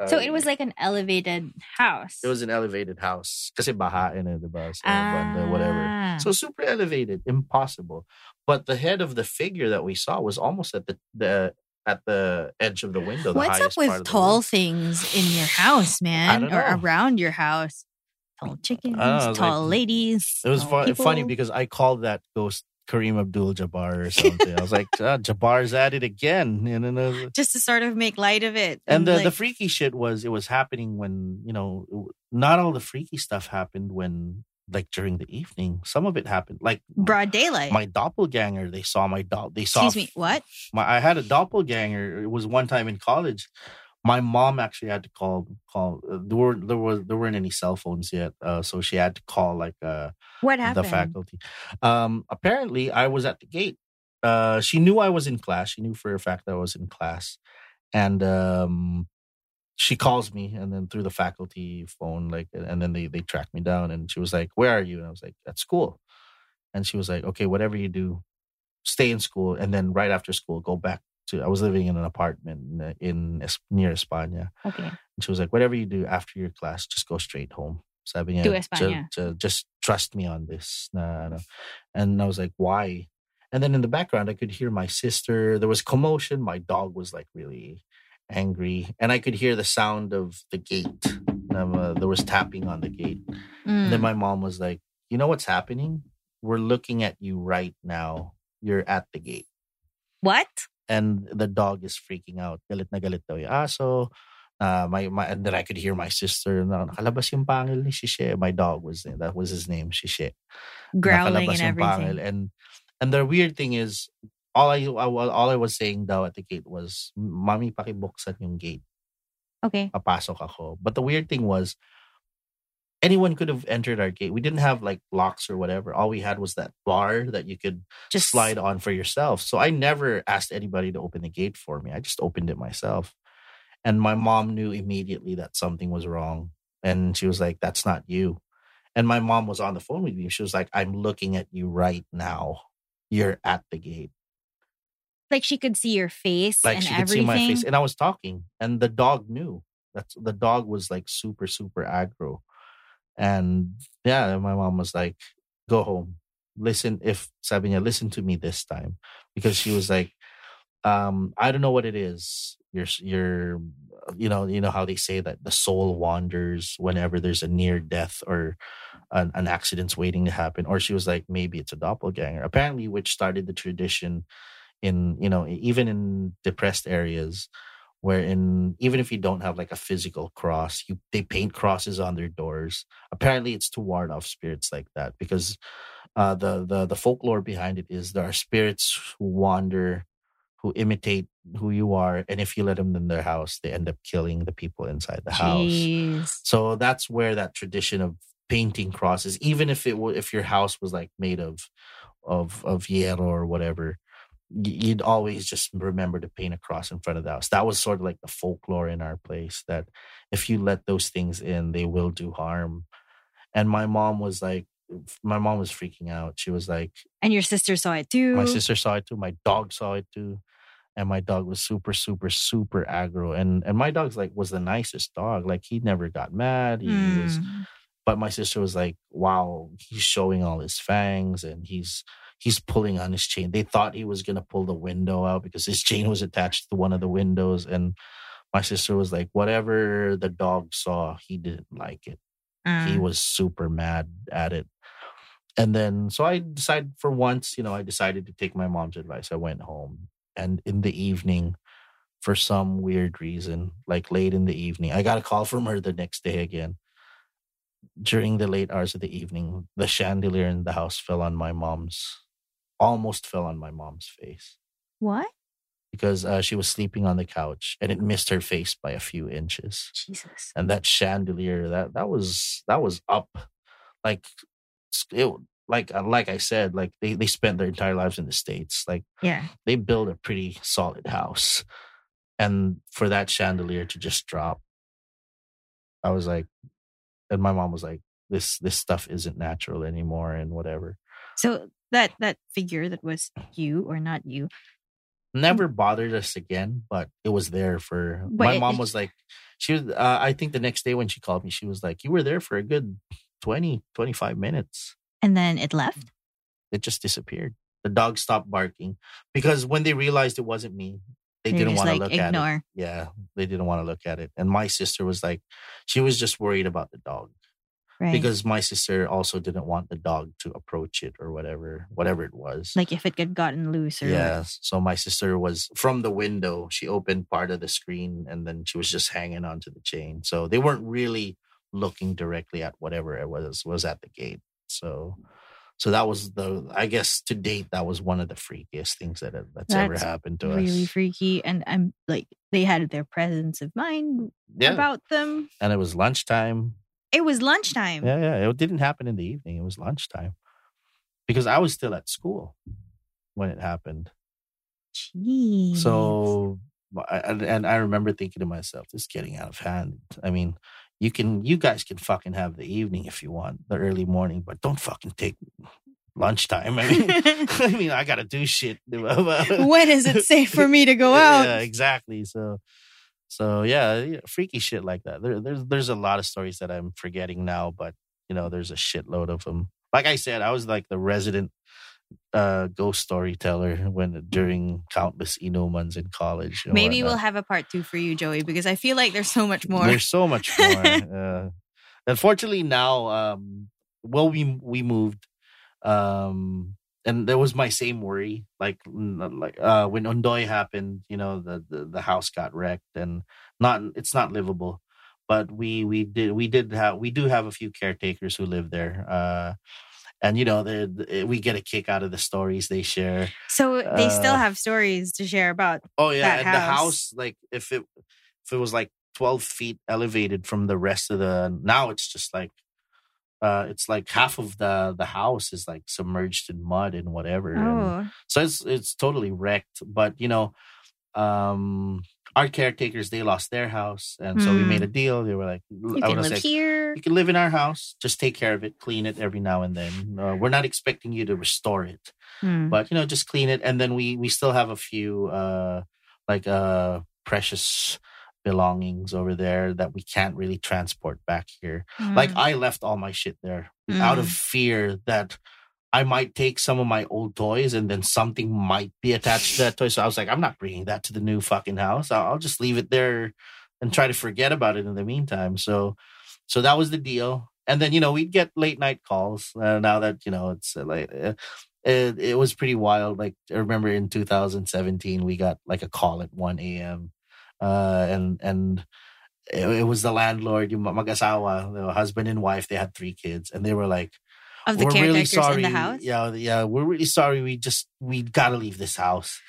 so uh, it was like an elevated house. it was an elevated house. Kasi bahain eh, diba? So, banda, whatever. Ah. So super elevated, impossible. But the head of the figure that we saw was almost at the, the at the edge of the window. The What's up with tall things in your house, man? Or around your house? Tall chickens, know, tall like- ladies. It was fun, funny because I called that ghost Kareem Abdul Jabbar or something. I was like, ah, Jabbar's at it again. You know, just to sort of make light of it. and the, the like, freaky shit was it was happening when you know not all the freaky stuff happened when like during the evening. Some of it happened like broad daylight. my doppelganger. They saw my doll. They saw Excuse me, what? my I had a doppelganger. It was one time in college. My mom actually had to call call. Uh, there were there was there weren't any cell phones yet, uh, so she had to call like uh, What the faculty. Um, apparently, I was at the gate. Uh, she knew I was in class. She knew for a fact that I was in class, and um, she calls me, and then through the faculty phone, like, and then they they track me down, and she was like, "Where are you?" And I was like, "At school," and she was like, "Okay, whatever you do, stay in school, and then right after school, go back to." I was living in an apartment in, in near España. Okay. And she was like, whatever you do after your class, just go straight home. Sabi niya, To "Ju- España." ju- just trust me on this. Na, ano. And I was like, why? And then in the background, I could hear my sister. There was commotion. My dog was like really angry. And I could hear the sound of the gate. Um, uh, there was tapping on the gate. And then Mm. my mom was like, you know what's happening? We're looking at you right now. you're at the gate. What? And the dog is freaking out. Galit na galit daw yung aso. Uh, my, my, and then I could hear my sister, na, nakalabas yung pangil ni Shishe. My dog was there. That was his name, Shishe. Growling Nakalabas and everything. And, and the weird thing is, all I, I all I was saying daw at the gate was, Mami, pakibuksan yung gate. Okay. Papasok ako. But the weird thing was, anyone could have entered our gate. We didn't have like locks or whatever. All we had was that bar that you could Just slide on for yourself. So I never asked anybody to open the gate for me. I just opened it myself. And my mom knew immediately that something was wrong. And she was like, That's not you. And my mom was on the phone with me. She was like, I'm looking at you right now. You're at the gate. like she could see your face Like and she could everything. see my face. And I was talking. And the dog knew. That's the dog was like super, super aggro. And yeah, my mom was like, Go home. Listen if sabi niya, listen to me this time. Because she was like, um, I don't know what it is. You're you're you know, you know how they say that the soul wanders whenever there's a near death or an, an accident's waiting to happen. Or she was like, maybe it's a doppelganger. Apparently, which started the tradition in, you know, even in depressed areas wherein even if you don't have like a physical cross, you they paint crosses on their doors. Apparently it's to ward off spirits like that because uh the the the folklore behind it is there are spirits who wander who imitate who you are and if you let them in their house they end up killing the people inside the house Jeez. so that's where that tradition of painting crosses even if it were if your house was like made of of of hierro or whatever you'd always just remember to paint a cross in front of the house that was sort of like the folklore in our place that if you let those things in they will do harm and my mom was like my mom was freaking out she was like And your sister saw it too. my sister saw it too. My dog saw it too. And my dog was super, super, super aggro. And and my dog's like was the nicest dog. Like he never got mad. He was Mm. but my sister was like, Wow, he's showing all his fangs and he's he's pulling on his chain. They thought he was gonna pull the window out because his chain was attached to one of the windows. And my sister was like, Whatever the dog saw, he didn't like it he Uh, was super mad at it. And then, so I decided for once, you know, I decided to take my mom's advice. I went home. And in the evening, for some weird reason, like late in the evening, I got a call from her the next day again. During the late hours of the evening, the chandelier in the house fell on my mom's, almost fell on my mom's face what? because uh, she was sleeping on the couch and it missed her face by a few inches Jesus. and that chandelier that that was that was up like it like uh, like i said like they they spent their entire lives in the states like Yeah. they built a pretty solid house and for that chandelier to just drop i was like and my mom was like this this stuff isn't natural anymore and whatever So that that figure that was you or not you. never bothered us again but it was there for But my mom was like she was uh, i think the next day when she called me she was like you were there for a good 20 25 minutes And then it left. it just disappeared the dog stopped barking because when they realized it wasn't me they you're didn't want to like look at it ignore. yeah they didn't want to look at it and my sister was like she was just worried about the dog Right. because my sister also didn't want the dog to approach it or whatever whatever it was. Like if it had gotten loose or yeah so my sister was from the window. She opened part of the screen and then she was just hanging onto the chain. So they weren't really looking directly at whatever it was was at the gate. So so that was the i guess to date that was one of the freakiest things that that's, ever happened to really us. freaky. And I'm like they had their presence of mind yeah. about them. and it was lunchtime It was lunchtime. yeah yeah it didn't happen in the evening it was lunchtime because i was still at school when it happened Jeez. So, and I remember thinking to myself, this is getting out of hand. I mean, you can, you guys can fucking have the evening if you want, the early morning, but don't fucking take lunchtime. I mean, I mean, I gotta do shit. when is it safe for me to go out? Yeah, exactly. So, so yeah, freaky shit like that. There, there's, there's a lot of stories that I'm forgetting now, but you know, there's a shitload of them. Like I said, I was like the resident uh ghost storyteller when during countless inumans in college. Maybe we'll have a part two for you, Joey, because I feel like there's so much more. There's so much more. uh, unfortunately, now, um, well, we we moved, um, and there was my same worry like like uh when Ondoy happened you know the, the the house got wrecked and not it's not livable but we we did we did have we do have a few caretakers who live there uh and you know they, they, we get a kick out of the stories they share So they still Uh, have stories to share about. oh yeah that and the house. house like if it if it was like 12 feet elevated from the rest of the now it's just like uh it's like half of the the house is like submerged in mud and whatever and, Oh, so it's it's totally wrecked but you know um our caretakers they lost their house and so we Hmm. made a deal they were like you I can live say, here. you can live in our house just take care of it clean it every now and then uh, we're not expecting you to restore it Hmm. but you know just clean it and then we we still have a few uh like uh precious belongings over there that we can't really transport back here. Like Hmm. i left all my shit there out of Mm. fear that i might take some of my old toys and then something might be attached to that toy. So i was like i'm not bringing that to the new fucking house. I'll, I'll just leave it there and try to forget about it in the meantime. So so that was the deal. And then you know we'd get late night calls uh, now that you know it's uh, like uh, it, it was pretty wild. Like i remember in 2017 we got like a call at 1 a.m uh and and it, it was the landlord yung mag-asawa the husband and wife they had three kids and they were like of the we're really sorry in the house. yeah yeah we're really sorry we just we gotta leave this house.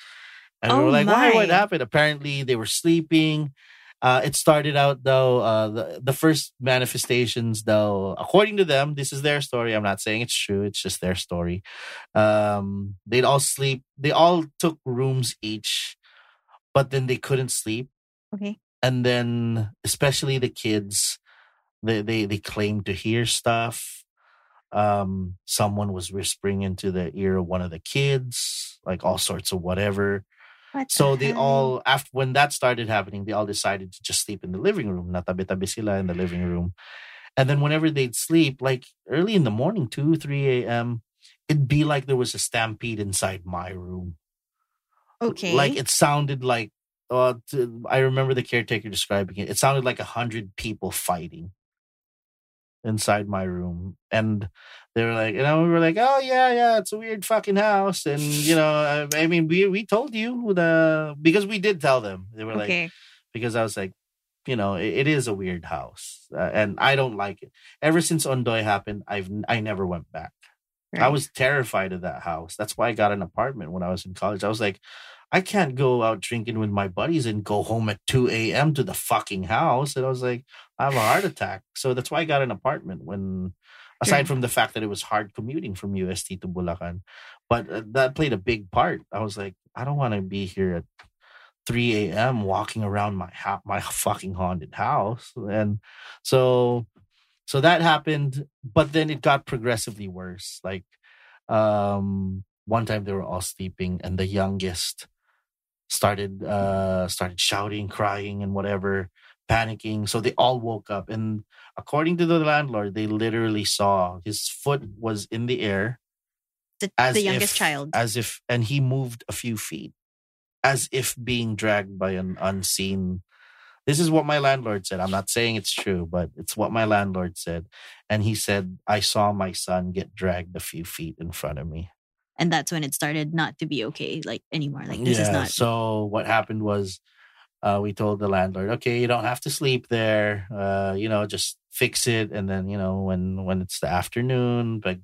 And we Oh were like why? What happened? Apparently they were sleeping. Uh, it started out though uh, the the first manifestations though according to them this is their story i'm not saying it's true it's just their story. Um they'd all sleep they all took rooms each but then they couldn't sleep Okay. and then especially the kids they they, they claimed to hear stuff. Um someone was whispering into the ear of one of the kids like all sorts of whatever. What so the they all after when that started happening they all decided to just sleep in the living room. Natabi-tabi sila in the living room. And then whenever they'd sleep like early in the morning 2 3 a.m it'd be like there was a stampede inside my room. Okay. like it sounded like uh, t- I remember the caretaker describing it. It sounded like a hundred people fighting inside my room, and they were like, you know, we were like, oh yeah, yeah, it's a weird fucking house, and you know, I, I mean, we we told you the because we did tell them. They were like, because I was like, you know, it, it is a weird house, uh, and I don't like it. Ever since Ondoy happened, I've I never went back. I was terrified of that house. That's why I got an apartment when I was in college. I was like, I can't go out drinking with my buddies and go home at 2 a.m. to the fucking house. And I was like, I have a heart attack. So that's why I got an apartment when, aside from the fact that it was hard commuting from UST to Bulacan. But uh, that played a big part. I was like, I don't want to be here at 3 a.m. walking around my ha- my fucking haunted house. And so so that happened, but then it got progressively worse. Like um one time they were all sleeping and the youngest started uh started shouting, crying and whatever, panicking. So they all woke up and according to the landlord, they literally saw his foot was in the air The, the youngest if- child. as if and he moved a few feet as if being dragged by an unseen this is what my landlord said i'm not saying it's true but it's what my landlord said and he said i saw my son get dragged a few feet in front of me and that's when it started not to be okay, like anymore. Like this is not. so what happened was uh, we told the landlord okay you don't have to sleep there uh, you know just fix it and then you know when when it's the afternoon but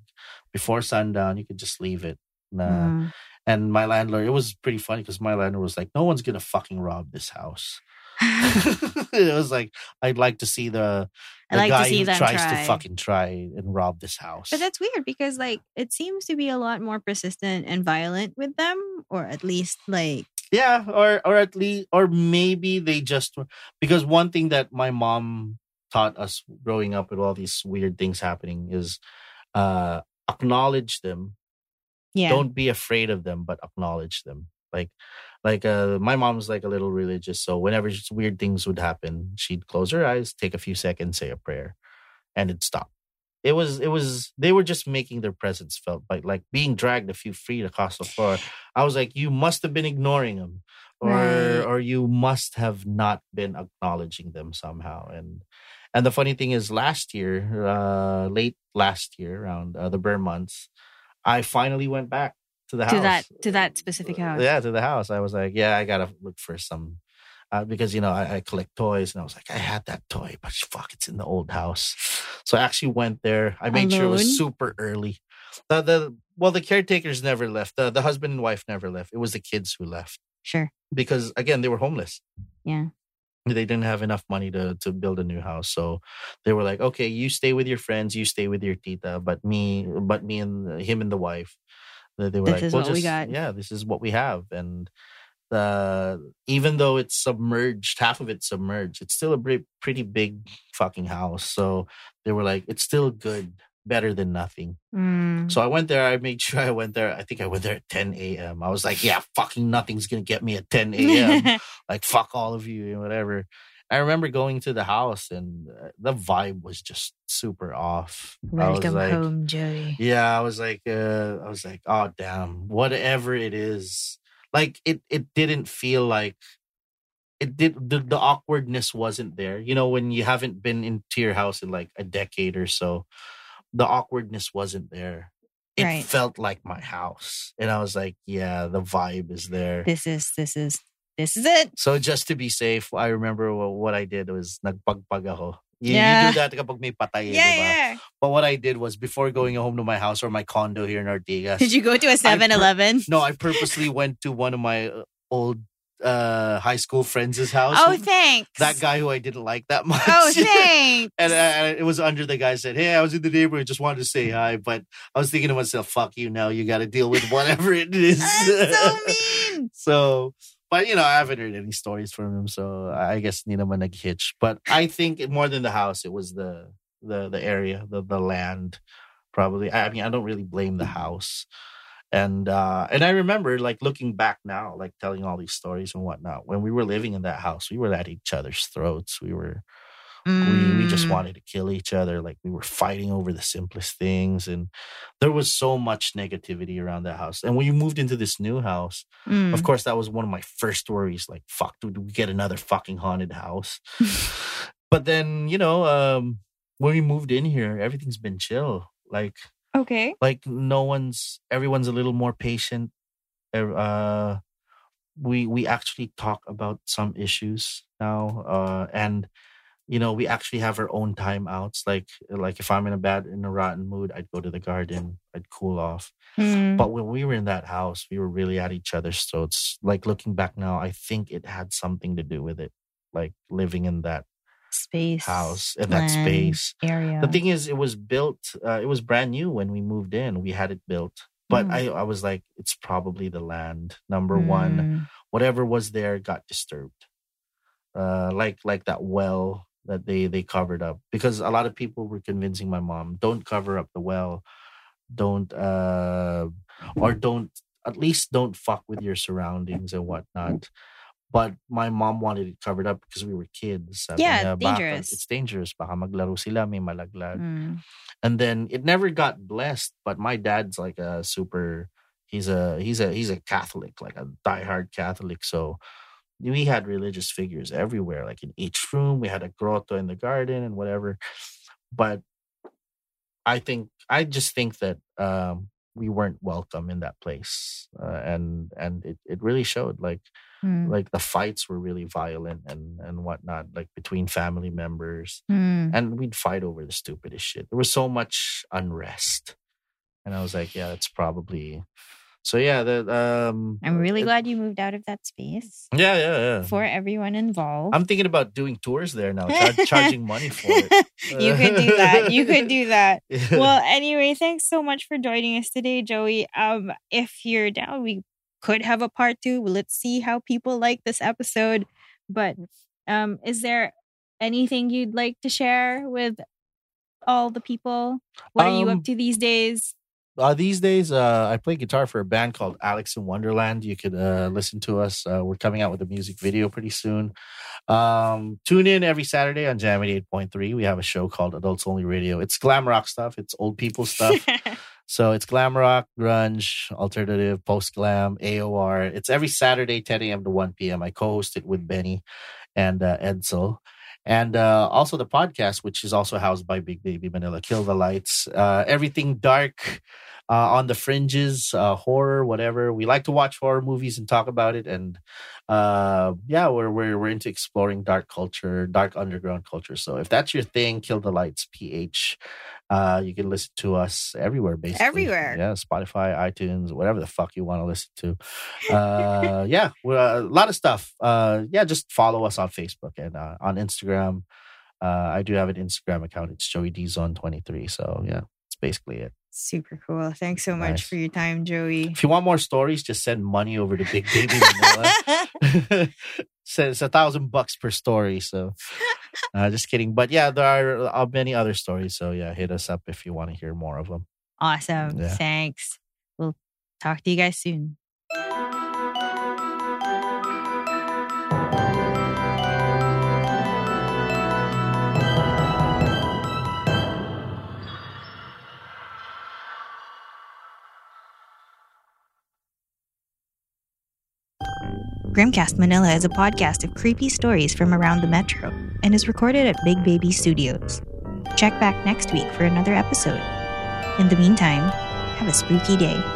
before sundown you could just leave it. Mm. And my landlord, it was pretty funny because my landlord was like, "No one's gonna fucking rob this house." it was like, I'd like to see the, I like to see who them tries try. to fucking try and rob this house. But that's weird because like it seems to be a lot more persistent and violent with them, or at least like yeah, or or at least, or maybe they just because one thing that my mom taught us growing up with all these weird things happening is uh acknowledge them yeah. don't be afraid of them but acknowledge them like like uh my mom's like a little religious so whenever weird things would happen she'd close her eyes take a few seconds say a prayer and it'd stop. It was it was they were just making their presence felt like like being dragged a few feet across the floor. I was like you must have been ignoring them or Right. or you must have not been acknowledging them somehow and and the funny thing is last year uh late last year around uh, the ber months I finally went back to the to house. that to that specific house. Yeah, to the house. I was like, yeah, I gotta look for some uh, because you know I, I collect toys, and I was like, I had that toy, but fuck, it's in the old house. So I actually went there. I made sure it was super early. The the well, the caretakers never left. The the husband and wife never left. It was the kids who left Sure. because again they were homeless. Yeah. They didn't have enough money to to build a new house, so they were like, okay, you stay with your friends, you stay with your tita, but me, but me and him and the wife. They they were This like, is "We'll what we just- got." Yeah, this is what we have, and uh, even though it's submerged, half of it's submerged, it's still a pretty pretty big fucking house. So they were like, it's still good, better than nothing. Mm. So I went there. I made sure I went there. I think I went there at 10 a.m. I was like, yeah, fucking nothing's gonna get me at 10 a.m. like fuck all of you and whatever. I remember going to the house and uh, the vibe was just super off. Welcome like, home, Joey. yeah, I was like, uh, I was like, oh damn, whatever it is, like it, it didn't feel like it did. The, the awkwardness wasn't there. You know, when you haven't been into your house in like a decade or so, the awkwardness wasn't there. It Right. felt like my house, and I was like, yeah, the vibe is there. This is this is this is it. So just to be safe, I remember what, I did was nagpagpag ako. You, Yeah. you do that kapag may patay, eh, Yeah, di ba? yeah. But what I did was before going home to my house or my condo here in Ortigas, Did you go to a 7-Eleven? no, I purposely went to one of my uh, old uh, high school friends' house. Oh, thanks. that guy who I didn't like that much. Oh, thanks. and uh, it was under the guy said, "Hey, I was in the neighborhood, just wanted to say hi." But I was thinking to myself, "Fuck you! Now you got to deal with whatever it is." So mean. So, but you know, I haven't heard any stories from him, so I guess hindi naman nag-hitch. But I think more than the house, it was the the the area, the the land, probably. I I mean, I don't really blame the house, and uh and I remember like looking back now, like telling all these stories and whatnot. When we were living in that house, we were at each other's throats. We were we, we just Mm. wanted to kill each other like we were fighting over the simplest things and there was so much negativity around that house and when you moved into this new house Mm. of course that was one of my first worries like fuck do we get another fucking haunted house but then you know um when we moved in here everything's been chill like Okay. like no one's everyone's a little more patient uh we we actually talk about some issues now uh and you know we actually have our own timeouts like like if i'm in a bad in a rotten mood i'd go to the garden i'd cool off Mm. but when we were in that house we were really at each other's throats like looking back now i think it had something to do with it like living in that space house in that space area. the thing is, it was built. Uh, it was brand new when we moved in. We had it built, but Mm. I, I was like, it's probably the land. Number one, Mm. whatever was there got disturbed. Uh, like like that well that they they covered up because a lot of people were convincing my mom, don't cover up the well, don't uh, or don't at least don't fuck with your surroundings and whatnot. But my mom wanted it covered up because we were kids. Sabi Yeah, niya, "Baka- dangerous." It's dangerous. Baka maglaro sila, may malaglag Mm. and then it never got blessed but my dad's like a super he's a he's a he's a catholic like a diehard catholic so we had religious figures everywhere like in each room we had a grotto in the garden and whatever but i think i just think that um we weren't welcome in that place uh, and and it, it really showed like Mm. like the fights were really violent and and whatnot like between family members Mm. and we'd fight over the stupidest shit. There was so much unrest, and I was like, yeah, that's probably. So yeah, the um. I'm really it- glad you moved out of that space Yeah, yeah, yeah. for everyone involved. I'm thinking about doing tours there now, char- charging money for it. you could do that. You could do that. Yeah. Well, anyway, thanks so much for joining us today, Joey. Um, if you're down, we could have a part two. Let's see how people like this episode. But um, is there anything you'd like to share with all the people? What are you Um, up to these days? Uh, these days, uh, I play guitar for a band called Alex in Wonderland. You could uh, listen to us. Uh, we're coming out with a music video pretty soon. Um, tune in every Saturday on Jam 88.3. We have a show called Adults Only Radio. It's glam rock stuff. It's old people stuff. So it's glam rock, grunge, alternative, post glam, AOR. It's every Saturday, 10 a.m. to 1 p.m. I co-host it with Benny and uh, Edsel. And uh, also the podcast, which is also housed by Big Baby Manila, Kill the Lights. Uh, everything dark, uh, on the fringes, uh, horror, whatever. We like to watch horror movies and talk about it, and uh, yeah, we're we're we're into exploring dark culture, dark underground culture. So if that's your thing, Kill the Lights, PH. Uh, you can listen to us everywhere, basically. Everywhere. Yeah, Spotify, iTunes, whatever the fuck you want to listen to. Uh, yeah, we're, a lot of stuff. Uh, yeah, just follow us on Facebook and uh, on Instagram. Uh, I do have an Instagram account. It's Joey Dizon 23. So yeah, basically it. Super cool. Thanks so much for your time, Joey. If you want more stories, just send money over to Big Baby Manila. so it's a thousand bucks per story. So uh, just kidding. But yeah, there are uh, many other stories. So yeah, hit us up if you want to hear more of them. awesome. Yeah. Thanks. We'll talk to you guys soon. Grimcast Manila is a podcast of creepy stories from around the metro and is recorded at Big Baby Studios. Check back next week for another episode. In the meantime, have a spooky day.